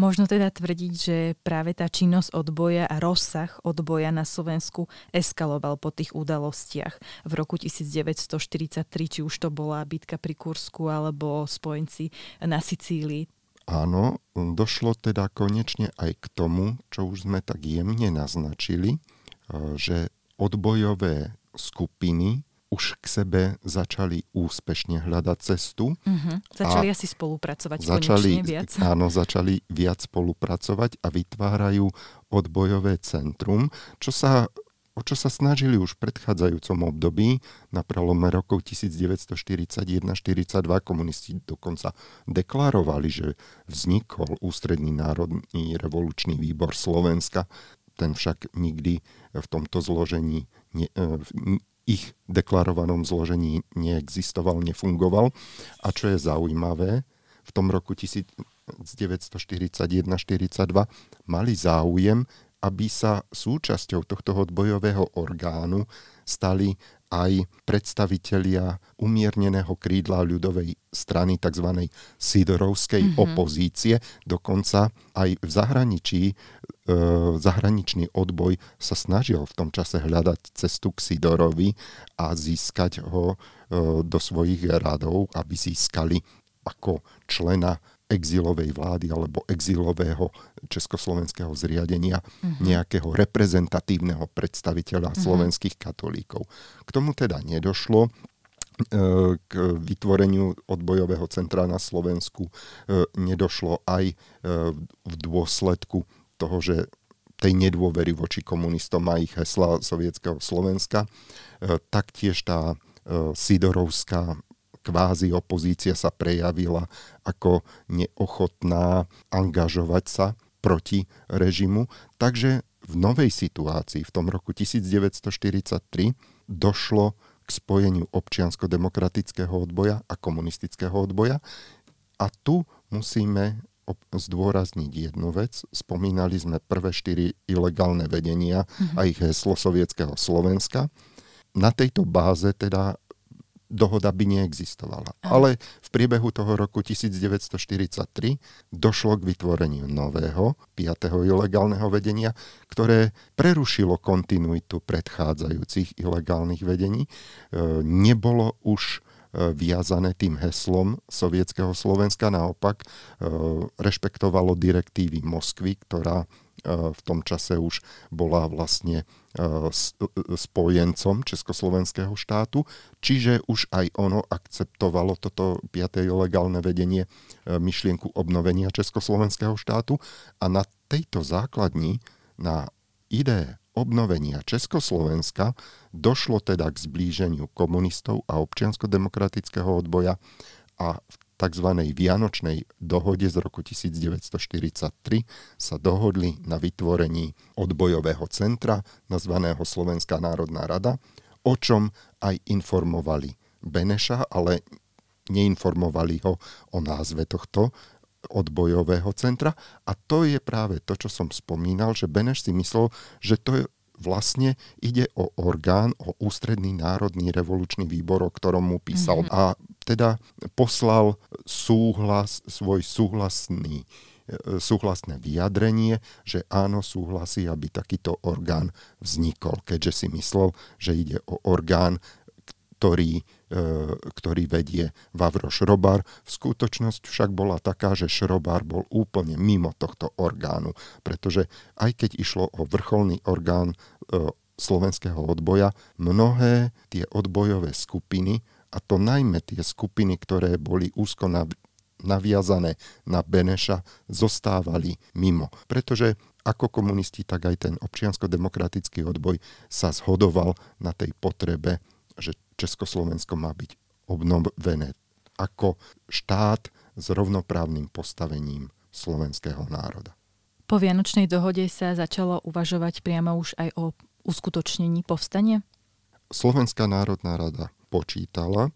Možno teda tvrdiť, že práve tá činnosť odboja a rozsah odboja na Slovensku eskaloval po tých udalostiach v roku 1943, či už to bola bitka pri Kursku alebo spojenci na Sicílii. Áno, došlo teda konečne aj k tomu, čo už sme tak jemne naznačili, e, že odbojové skupiny už k sebe začali úspešne hľadať cestu. Uh-huh. Začali asi spolupracovať začali, viac. Áno, začali viac spolupracovať a vytvárajú odbojové centrum, čo sa o čo sa snažili už v predchádzajúcom období, na prelome rokov 1941-42 komunisti dokonca deklarovali, že vznikol ústredný národný revolučný výbor Slovenska, ten však nikdy v tomto zložení, ne, e, v ich deklarovanom zložení neexistoval, nefungoval. A čo je zaujímavé, v tom roku 1941-42 mali záujem aby sa súčasťou tohto odbojového orgánu stali aj predstavitelia umierneného krídla ľudovej strany tzv. Sidorovskej mm-hmm. opozície. Dokonca aj v zahraničí e, zahraničný odboj sa snažil v tom čase hľadať cestu k Sidorovi a získať ho e, do svojich radov, aby získali ako člena exilovej vlády alebo exilového československého zriadenia uh-huh. nejakého reprezentatívneho predstaviteľa uh-huh. slovenských katolíkov. K tomu teda nedošlo e, k vytvoreniu odbojového centra na Slovensku e, nedošlo aj e, v dôsledku toho, že tej nedôvery voči komunistom a ich hesla sovietského Slovenska. Taktiež tá Sidorovská kvázi opozícia sa prejavila ako neochotná angažovať sa proti režimu. Takže v novej situácii, v tom roku 1943, došlo k spojeniu občiansko-demokratického odboja a komunistického odboja. A tu musíme zdôrazniť jednu vec. Spomínali sme prvé štyri ilegálne vedenia a ich heslo sovietského Slovenska. Na tejto báze teda dohoda by neexistovala. Ale v priebehu toho roku 1943 došlo k vytvoreniu nového, piatého ilegálneho vedenia, ktoré prerušilo kontinuitu predchádzajúcich ilegálnych vedení. E, nebolo už e, viazané tým heslom sovietského Slovenska, naopak e, rešpektovalo direktívy Moskvy, ktorá v tom čase už bola vlastne spojencom Československého štátu, čiže už aj ono akceptovalo toto 5. legálne vedenie myšlienku obnovenia Československého štátu a na tejto základni, na ideje obnovenia Československa došlo teda k zblíženiu komunistov a občiansko-demokratického odboja a v tzv. Vianočnej dohode z roku 1943 sa dohodli na vytvorení odbojového centra nazvaného Slovenská národná rada, o čom aj informovali Beneša, ale neinformovali ho o názve tohto odbojového centra. A to je práve to, čo som spomínal, že Beneš si myslel, že to vlastne ide o orgán, o ústredný národný revolučný výbor, o ktorom mu písal. Mm-hmm. A teda poslal súhlas, svoj súhlasný e, súhlasné vyjadrenie, že áno, súhlasí, aby takýto orgán vznikol, keďže si myslel, že ide o orgán, ktorý E, ktorý vedie Vavro Šrobar. Skutočnosť však bola taká, že Šrobar bol úplne mimo tohto orgánu, pretože aj keď išlo o vrcholný orgán e, slovenského odboja, mnohé tie odbojové skupiny, a to najmä tie skupiny, ktoré boli úzko naviazané na Beneša, zostávali mimo. Pretože ako komunisti, tak aj ten občiansko-demokratický odboj sa zhodoval na tej potrebe, že Československo má byť obnovené ako štát s rovnoprávnym postavením slovenského národa. Po Vianočnej dohode sa začalo uvažovať priamo už aj o uskutočnení povstania? Slovenská národná rada počítala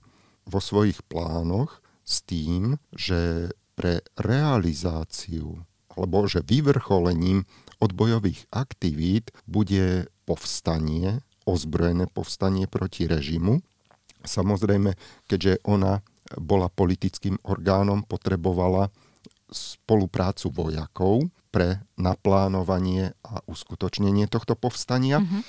vo svojich plánoch s tým, že pre realizáciu alebo že vyvrcholením odbojových aktivít bude povstanie, ozbrojené povstanie proti režimu Samozrejme, keďže ona bola politickým orgánom, potrebovala spoluprácu vojakov pre naplánovanie a uskutočnenie tohto povstania mm-hmm.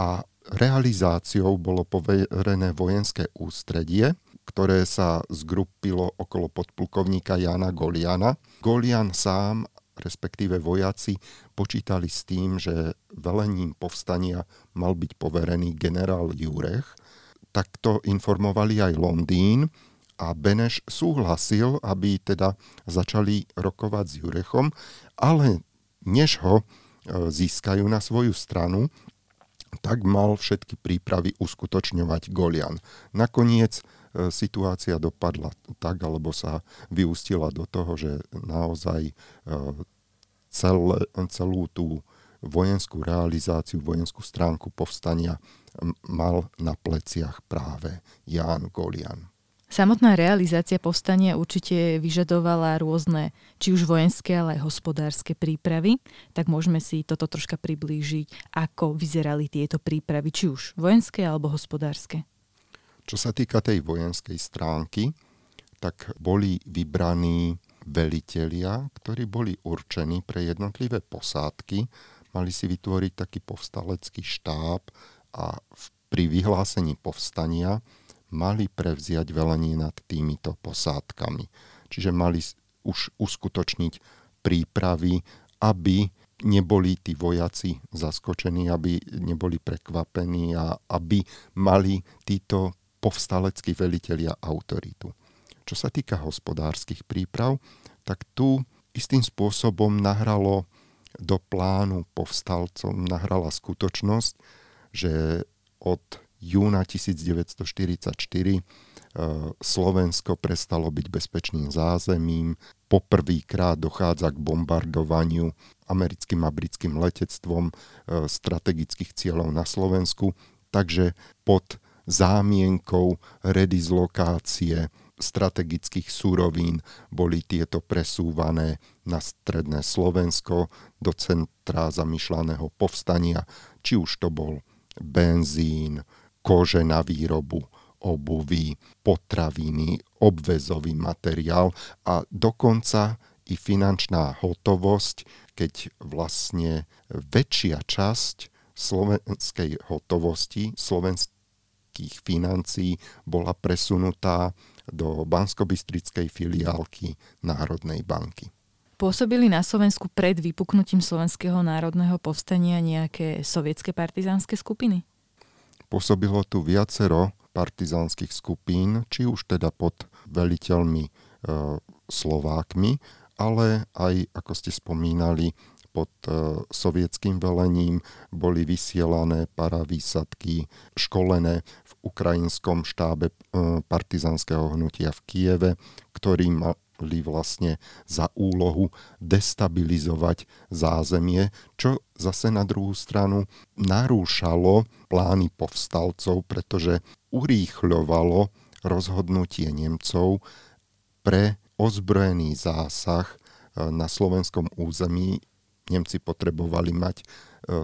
a realizáciou bolo poverené vojenské ústredie, ktoré sa zgrupilo okolo podplukovníka Jana Goliana. Golian sám, respektíve vojaci, počítali s tým, že velením povstania mal byť poverený generál Jurech, takto informovali aj Londýn a Beneš súhlasil, aby teda začali rokovať s Jurechom, ale než ho e, získajú na svoju stranu, tak mal všetky prípravy uskutočňovať Golian. Nakoniec e, situácia dopadla tak, alebo sa vyústila do toho, že naozaj e, cel, celú tú vojenskú realizáciu, vojenskú stránku povstania mal na pleciach práve Ján Golian. Samotná realizácia povstania určite vyžadovala rôzne, či už vojenské, ale aj hospodárske prípravy, tak môžeme si toto troška priblížiť, ako vyzerali tieto prípravy, či už vojenské alebo hospodárske. Čo sa týka tej vojenskej stránky, tak boli vybraní velitelia, ktorí boli určení pre jednotlivé posádky, mali si vytvoriť taký povstalecký štáb a pri vyhlásení povstania mali prevziať velenie nad týmito posádkami. Čiže mali už uskutočniť prípravy, aby neboli tí vojaci zaskočení, aby neboli prekvapení a aby mali títo povstaleckí velitelia autoritu. Čo sa týka hospodárskych príprav, tak tu istým spôsobom nahralo do plánu povstalcom nahrala skutočnosť, že od júna 1944 e, Slovensko prestalo byť bezpečným zázemím. Poprvýkrát dochádza k bombardovaniu americkým a britským letectvom e, strategických cieľov na Slovensku. Takže pod zámienkou redizlokácie strategických súrovín boli tieto presúvané na stredné Slovensko do centra zamýšľaného povstania, či už to bol benzín, kože na výrobu, obuvy, potraviny, obvezový materiál a dokonca i finančná hotovosť, keď vlastne väčšia časť slovenskej hotovosti, slovenských financií bola presunutá do banskobistrickej filiálky Národnej banky. Pôsobili na Slovensku pred vypuknutím Slovenského národného povstania nejaké sovietské partizánske skupiny? Pôsobilo tu viacero partizánskych skupín, či už teda pod veliteľmi e, Slovákmi, ale aj, ako ste spomínali, pod e, sovietským velením boli vysielané paravýsadky školené v ukrajinskom štábe e, partizánskeho hnutia v Kieve, ktorí mali vlastne za úlohu destabilizovať zázemie, čo zase na druhú stranu narúšalo plány povstalcov, pretože urýchľovalo rozhodnutie Nemcov pre ozbrojený zásah e, na slovenskom území. Nemci potrebovali mať e,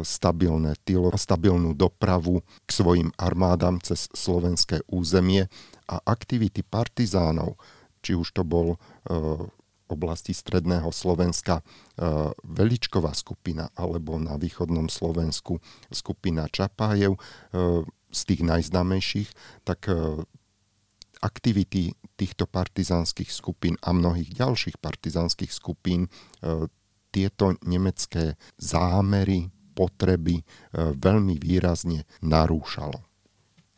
stabilné tylo, stabilnú dopravu k svojim armádam cez slovenské územie a aktivity partizánov či už to bol e, oblasti stredného Slovenska e, Veličková skupina alebo na východnom Slovensku skupina Čapájev e, z tých najznámejších, tak aktivity týchto partizánskych skupín a mnohých ďalších partizánskych skupín tieto nemecké zámery, potreby veľmi výrazne narúšalo.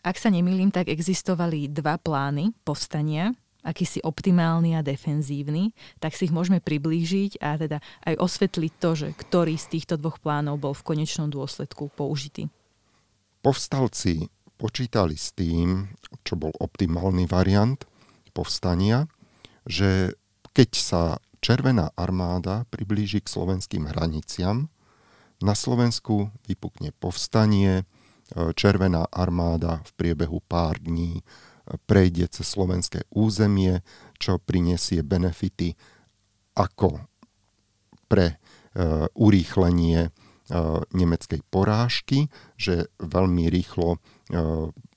Ak sa nemýlim, tak existovali dva plány povstania akýsi optimálny a defenzívny, tak si ich môžeme priblížiť a teda aj osvetliť to, že ktorý z týchto dvoch plánov bol v konečnom dôsledku použitý. Povstalci počítali s tým, čo bol optimálny variant povstania, že keď sa Červená armáda priblíži k slovenským hraniciam, na Slovensku vypukne povstanie, Červená armáda v priebehu pár dní prejde cez slovenské územie, čo prinesie benefity ako pre e, urýchlenie e, nemeckej porážky, že veľmi rýchlo e,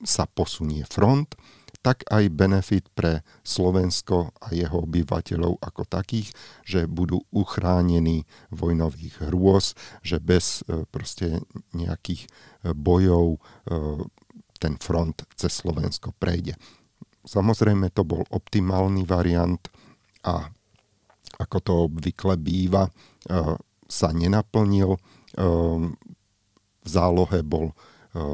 sa posunie front, tak aj benefit pre Slovensko a jeho obyvateľov ako takých, že budú uchránení vojnových hrôz, že bez proste nejakých bojov ten front cez Slovensko prejde. Samozrejme to bol optimálny variant a ako to obvykle býva, e, sa nenaplnil. E, v zálohe bol e,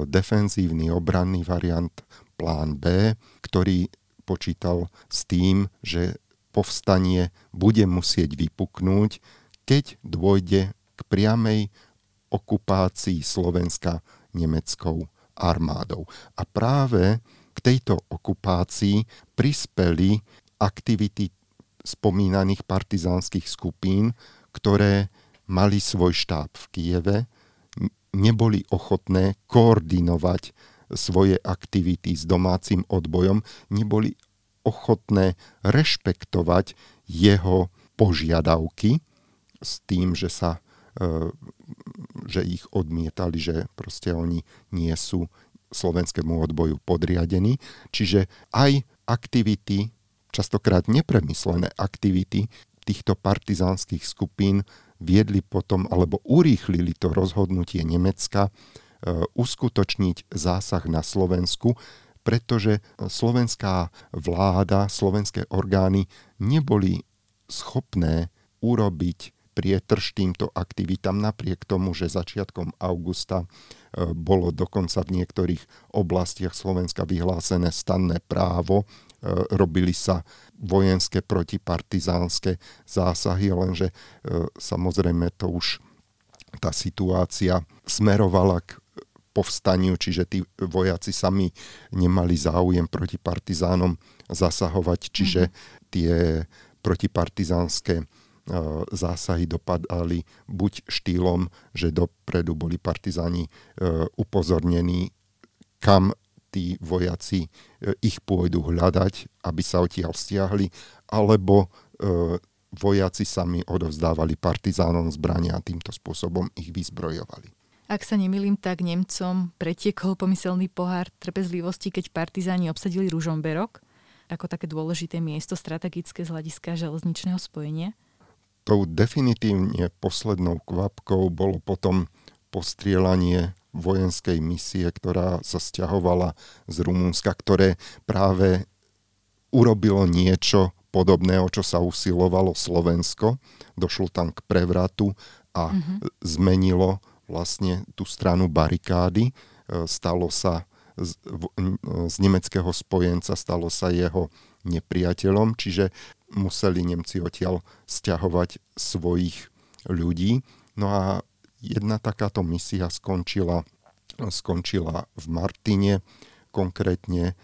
defenzívny obranný variant, plán B, ktorý počítal s tým, že povstanie bude musieť vypuknúť, keď dôjde k priamej okupácii Slovenska nemeckou armádou. A práve k tejto okupácii prispeli aktivity spomínaných partizánskych skupín, ktoré mali svoj štáb v Kieve, neboli ochotné koordinovať svoje aktivity s domácim odbojom, neboli ochotné rešpektovať jeho požiadavky s tým, že sa že ich odmietali, že proste oni nie sú slovenskému odboju podriadení. Čiže aj aktivity, častokrát nepremyslené aktivity týchto partizánskych skupín viedli potom alebo urýchlili to rozhodnutie Nemecka e, uskutočniť zásah na Slovensku, pretože slovenská vláda, slovenské orgány neboli schopné urobiť prietrž týmto aktivitám napriek tomu, že začiatkom augusta e, bolo dokonca v niektorých oblastiach Slovenska vyhlásené stanné právo, e, robili sa vojenské protipartizánske zásahy, lenže e, samozrejme to už tá situácia smerovala k povstaniu, čiže tí vojaci sami nemali záujem proti partizánom zasahovať, čiže mm-hmm. tie protipartizánske zásahy dopadali buď štýlom, že dopredu boli partizáni e, upozornení, kam tí vojaci e, ich pôjdu hľadať, aby sa odtiaľ stiahli, alebo vojaci sami odovzdávali partizánom zbrania a týmto spôsobom ich vyzbrojovali. Ak sa nemilím, tak Nemcom pretiekol pomyselný pohár trpezlivosti, keď partizáni obsadili Ružomberok ako také dôležité miesto strategické z hľadiska železničného spojenia tou definitívne poslednou kvapkou bolo potom postrielanie vojenskej misie, ktorá sa stiahovala z Rumúnska, ktoré práve urobilo niečo podobného, čo sa usilovalo Slovensko. Došlo tam k prevratu a mm-hmm. zmenilo vlastne tú stranu barikády. E, stalo sa z, z nemeckého spojenca, stalo sa jeho nepriateľom, čiže museli Nemci odtiaľ stiahovať svojich ľudí. No a jedna takáto misia skončila, skončila v Martine, konkrétne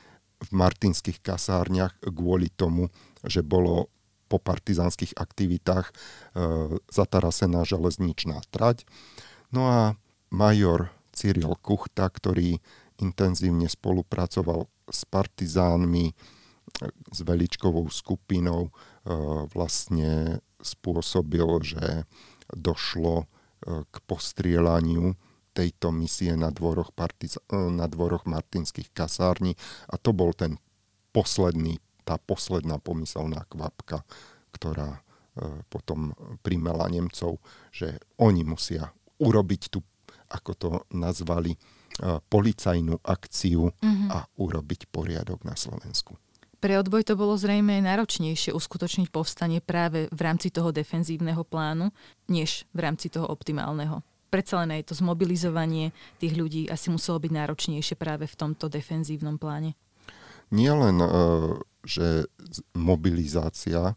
v martinských kasárniach kvôli tomu, že bolo po partizánskych aktivitách e, zatarasená železničná trať. No a major Cyril Kuchta, ktorý intenzívne spolupracoval s partizánmi, s veličkovou skupinou, e, vlastne spôsobil, že došlo e, k postrielaniu tejto misie na dvoroch, partiz- na dvoroch martinských kasární a to bol ten posledný, tá posledná pomyselná kvapka, ktorá potom primela Nemcov, že oni musia urobiť tú, ako to nazvali, policajnú akciu mm-hmm. a urobiť poriadok na Slovensku. Pre odboj to bolo zrejme náročnejšie uskutočniť povstanie práve v rámci toho defenzívneho plánu, než v rámci toho optimálneho. Predsa len aj to zmobilizovanie tých ľudí asi muselo byť náročnejšie práve v tomto defenzívnom pláne. Nie len, e, že mobilizácia, e,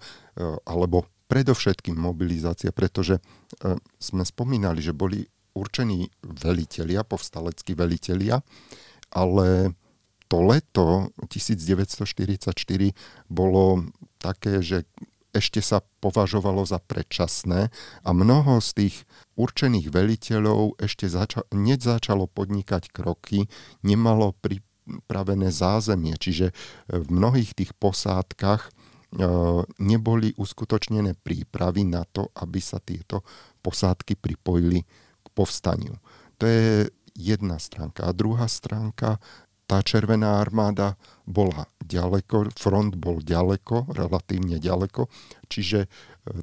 alebo predovšetkým mobilizácia, pretože e, sme spomínali, že boli určení velitelia, povstaleckí velitelia, ale to leto 1944 bolo také, že ešte sa považovalo za predčasné a mnoho z tých určených veliteľov ešte zača- nezačalo podnikať kroky, nemalo pripravené zázemie, čiže v mnohých tých posádkach e, neboli uskutočnené prípravy na to, aby sa tieto posádky pripojili povstaniu. To je jedna stránka. A druhá stránka, tá Červená armáda bola ďaleko, front bol ďaleko, relatívne ďaleko, čiže e,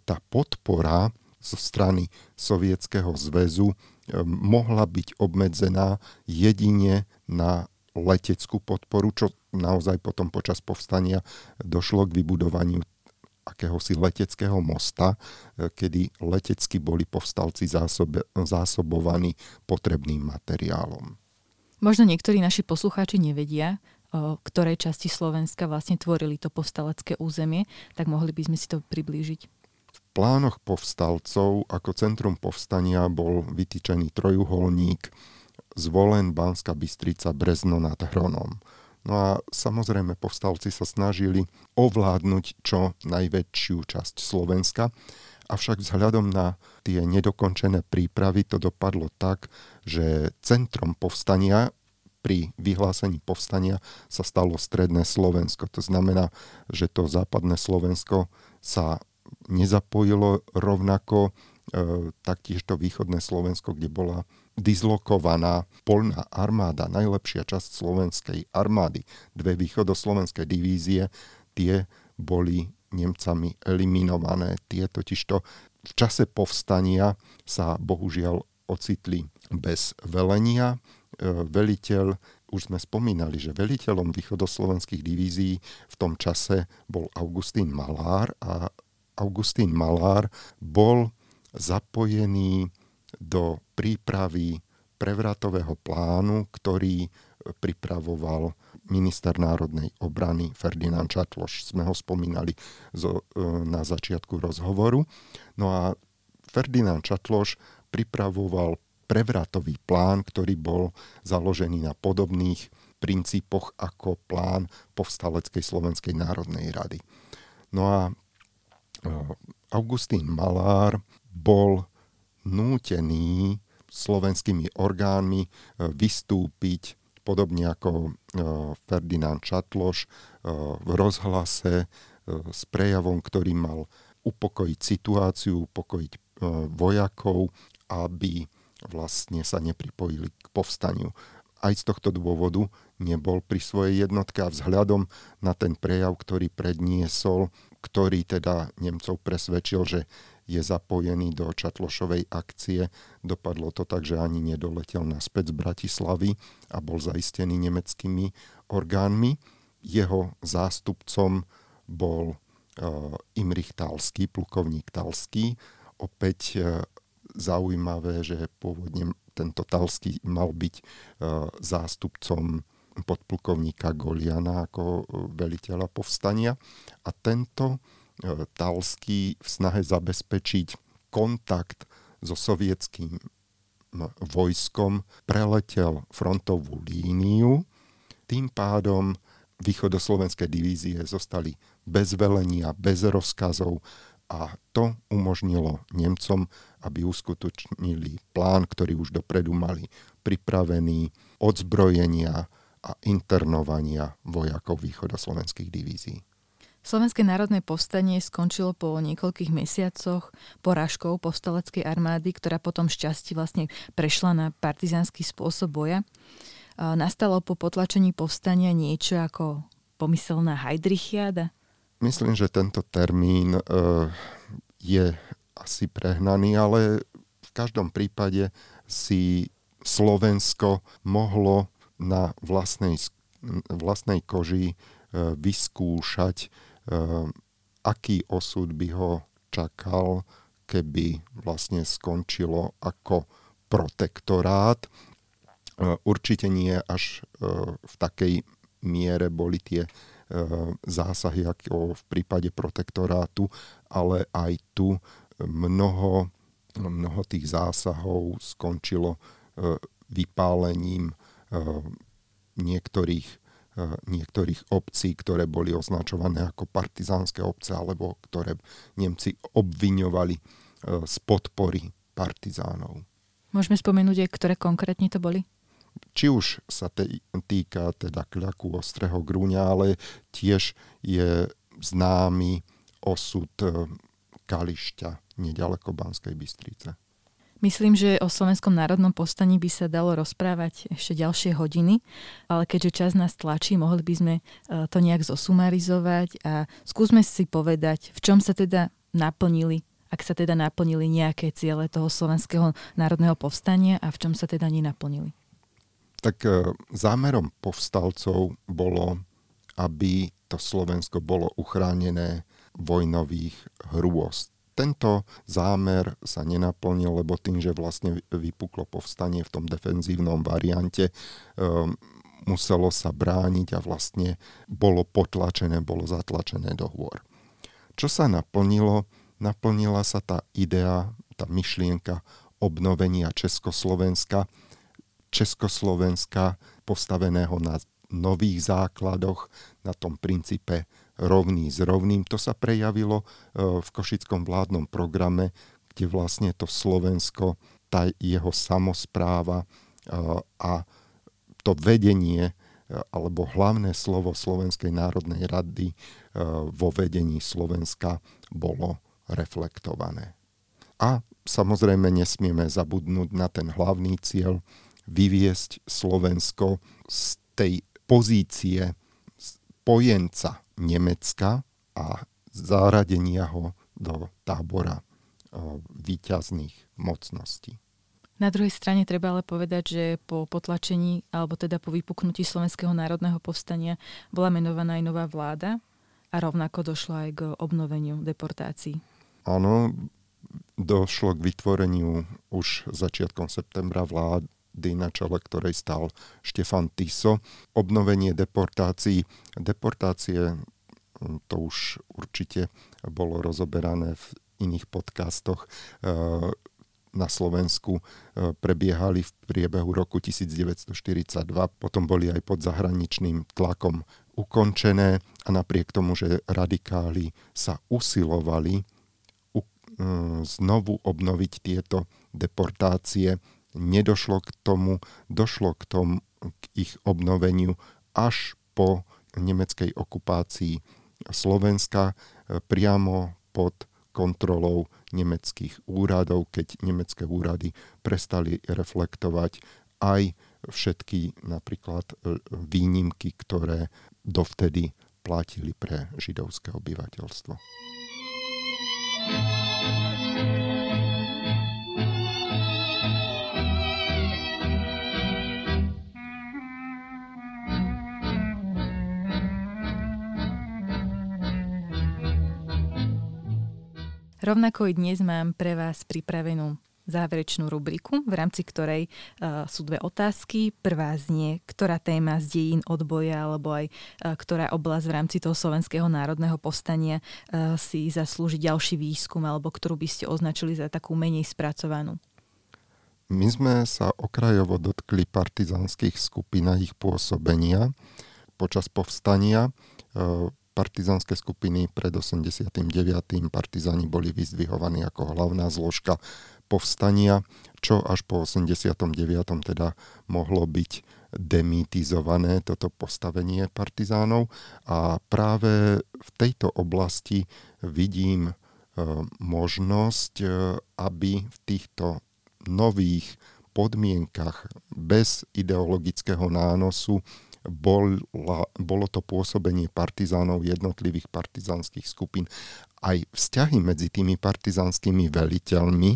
tá podpora zo strany Sovietskeho zväzu e, mohla byť obmedzená jedine na leteckú podporu, čo naozaj potom počas povstania došlo k vybudovaniu akéhosi leteckého mosta, e, kedy letecky boli povstalci zásobe, zásobovaní potrebným materiálom. Možno niektorí naši poslucháči nevedia, ktorej časti Slovenska vlastne tvorili to povstalecké územie, tak mohli by sme si to priblížiť. V plánoch povstalcov ako centrum povstania bol vytýčený trojuholník zvolen Banská Bystrica Brezno nad Hronom. No a samozrejme povstalci sa snažili ovládnuť čo najväčšiu časť Slovenska, avšak vzhľadom na tie nedokončené prípravy to dopadlo tak, že centrom povstania pri vyhlásení povstania sa stalo stredné Slovensko. To znamená, že to západné Slovensko sa nezapojilo rovnako, e, taktiež to východné Slovensko, kde bola dislokovaná polná armáda, najlepšia časť slovenskej armády, dve východoslovenské divízie, tie boli Nemcami eliminované. Tie totižto v čase povstania sa bohužiaľ ocitli bez velenia. E, veliteľ, už sme spomínali, že veliteľom východoslovenských divízií v tom čase bol Augustín Malár a Augustín Malár bol zapojený do prípravy prevratového plánu, ktorý pripravoval minister národnej obrany Ferdinand Čatloš. Sme ho spomínali zo, e, na začiatku rozhovoru. No a Ferdinand Čatloš pripravoval prevratový plán, ktorý bol založený na podobných princípoch ako plán povstaleckej Slovenskej národnej rady. No a e, Augustín Malár bol nútený slovenskými orgánmi e, vystúpiť podobne ako e, Ferdinand Čatloš e, v rozhlase s prejavom, ktorý mal upokojiť situáciu, upokojiť vojakov, aby vlastne sa nepripojili k povstaniu. Aj z tohto dôvodu nebol pri svojej jednotke a vzhľadom na ten prejav, ktorý predniesol, ktorý teda Nemcov presvedčil, že je zapojený do Čatlošovej akcie. Dopadlo to tak, že ani nedoletel naspäť z Bratislavy a bol zaistený nemeckými orgánmi. Jeho zástupcom bol Imrich Talský, plukovník Talský. Opäť zaujímavé, že pôvodne tento Talský mal byť zástupcom podplukovníka Goliana ako veliteľa povstania. A tento Talský v snahe zabezpečiť kontakt so sovietským vojskom preletel frontovú líniu. Tým pádom východoslovenské divízie zostali bez velenia, bez rozkazov a to umožnilo Nemcom, aby uskutočnili plán, ktorý už dopredu mali pripravený odzbrojenia a internovania vojakov východoslovenských divízií. Slovenské národné povstanie skončilo po niekoľkých mesiacoch porážkou povstaleckej armády, ktorá potom šťastí vlastne prešla na partizánsky spôsob boja. Nastalo po potlačení povstania niečo ako pomyselná Heidrichiada? Myslím, že tento termín e, je asi prehnaný, ale v každom prípade si Slovensko mohlo na vlastnej, vlastnej koži e, vyskúšať aký osud by ho čakal, keby vlastne skončilo ako protektorát. Ehm, určite nie až ehm, v takej miere boli tie zásahy ako v prípade protektorátu, ale aj tu mnoho, mnoho tých zásahov skončilo vypálením niektorých Eh, niektorých obcí, ktoré boli označované ako partizánske obce, alebo ktoré Nemci obviňovali eh, z podpory partizánov. Môžeme spomenúť aj, ktoré konkrétne to boli? Či už sa te, týka teda kľaku Ostrého Grúňa, ale tiež je známy osud eh, Kališťa, nedaleko Banskej Bystrice. Myslím, že o Slovenskom národnom postaní by sa dalo rozprávať ešte ďalšie hodiny, ale keďže čas nás tlačí, mohli by sme e, to nejak zosumarizovať a skúsme si povedať, v čom sa teda naplnili ak sa teda naplnili nejaké ciele toho slovenského národného povstania a v čom sa teda nenaplnili? Tak e, zámerom povstalcov bolo, aby to Slovensko bolo uchránené vojnových hrôst tento zámer sa nenaplnil, lebo tým, že vlastne vypuklo povstanie v tom defenzívnom variante, um, muselo sa brániť a vlastne bolo potlačené, bolo zatlačené do hôr. Čo sa naplnilo? Naplnila sa tá idea, tá myšlienka obnovenia Československa, Československa postaveného na nových základoch, na tom princípe rovný s rovným. To sa prejavilo e, v Košickom vládnom programe, kde vlastne to Slovensko, tá jeho samozpráva e, a to vedenie e, alebo hlavné slovo Slovenskej národnej rady vo vedení Slovenska bolo reflektované. A samozrejme nesmieme zabudnúť na ten hlavný cieľ vyviesť Slovensko z tej pozície spojenca Nemecka a zaradenia ho do tábora výťazných mocností. Na druhej strane treba ale povedať, že po potlačení alebo teda po vypuknutí Slovenského národného povstania bola menovaná aj nová vláda a rovnako došlo aj k obnoveniu deportácií. Áno, došlo k vytvoreniu už začiatkom septembra vlád, na čele ktorej stal Štefan Tiso. Obnovenie deportácií. Deportácie, hm, to už určite bolo rozoberané v iných podcastoch, eh, na Slovensku eh, prebiehali v priebehu roku 1942, potom boli aj pod zahraničným tlakom ukončené a napriek tomu, že radikáli sa usilovali hm, znovu obnoviť tieto deportácie, nedošlo k tomu, došlo k tomu, k ich obnoveniu až po nemeckej okupácii Slovenska e, priamo pod kontrolou nemeckých úradov, keď nemecké úrady prestali reflektovať aj všetky napríklad e, výnimky, ktoré dovtedy platili pre židovské obyvateľstvo. Rovnako i dnes mám pre vás pripravenú záverečnú rubriku, v rámci ktorej uh, sú dve otázky. Prvá znie, ktorá téma z dejín odboja alebo aj uh, ktorá oblasť v rámci toho slovenského národného povstania uh, si zaslúži ďalší výskum alebo ktorú by ste označili za takú menej spracovanú. My sme sa okrajovo dotkli partizánskych skupín a ich pôsobenia počas povstania. Partizánske skupiny pred 89. partizáni boli vyzdvihovaní ako hlavná zložka povstania, čo až po 89. teda mohlo byť demitizované toto postavenie partizánov a práve v tejto oblasti vidím e, možnosť, e, aby v týchto nových podmienkach bez ideologického nánosu bola, bolo to pôsobenie partizánov jednotlivých partizánskych skupín aj vzťahy medzi tými partizanskými veliteľmi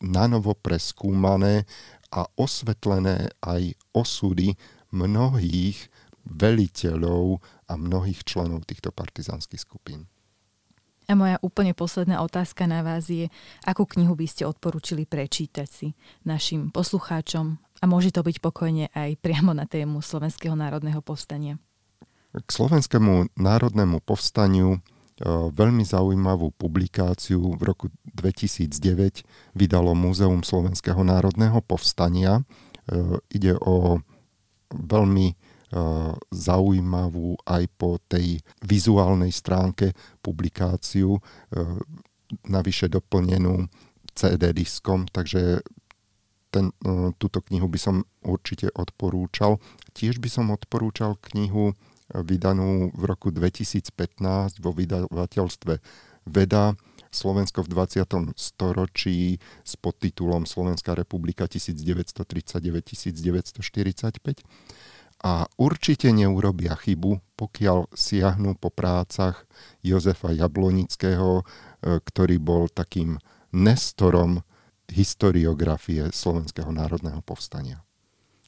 nanovo preskúmané a osvetlené aj osudy mnohých veliteľov a mnohých členov týchto partizánskych skupín. A moja úplne posledná otázka na vás je, akú knihu by ste odporúčili prečítať si našim poslucháčom a môže to byť pokojne aj priamo na tému Slovenského národného povstania. K Slovenskému národnému povstaniu E, veľmi zaujímavú publikáciu v roku 2009 vydalo Múzeum Slovenského národného povstania. E, ide o veľmi e, zaujímavú aj po tej vizuálnej stránke publikáciu, navyše doplnenú CD diskom, takže ten, túto knihu by som určite odporúčal. Tiež by som odporúčal knihu vydanú v roku 2015 vo vydavateľstve Veda Slovensko v 20. storočí s podtitulom Slovenská republika 1939-1945 a určite neurobia chybu, pokiaľ siahnu po prácach Jozefa Jablonického, e, ktorý bol takým nestorom historiografie Slovenského národného povstania.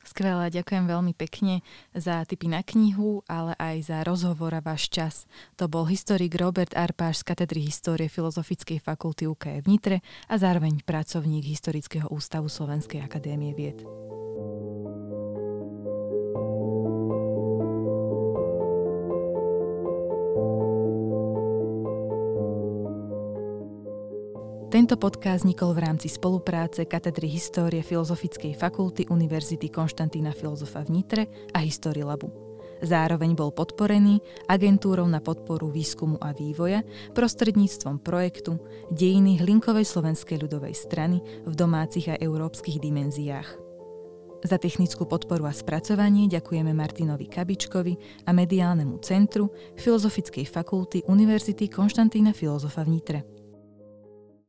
Skvelé, ďakujem veľmi pekne za tipy na knihu, ale aj za rozhovor a váš čas. To bol historik Robert Arpáš z katedry histórie Filozofickej fakulty UK v Nitre a zároveň pracovník Historického ústavu Slovenskej akadémie vied. Tento podcast vznikol v rámci spolupráce Katedry histórie Filozofickej fakulty Univerzity Konštantína Filozofa v Nitre a History Labu. Zároveň bol podporený agentúrou na podporu výskumu a vývoja prostredníctvom projektu Dejiny Hlinkovej slovenskej ľudovej strany v domácich a európskych dimenziách. Za technickú podporu a spracovanie ďakujeme Martinovi Kabičkovi a mediálnemu centru Filozofickej fakulty Univerzity Konštantína Filozofa v Nitre.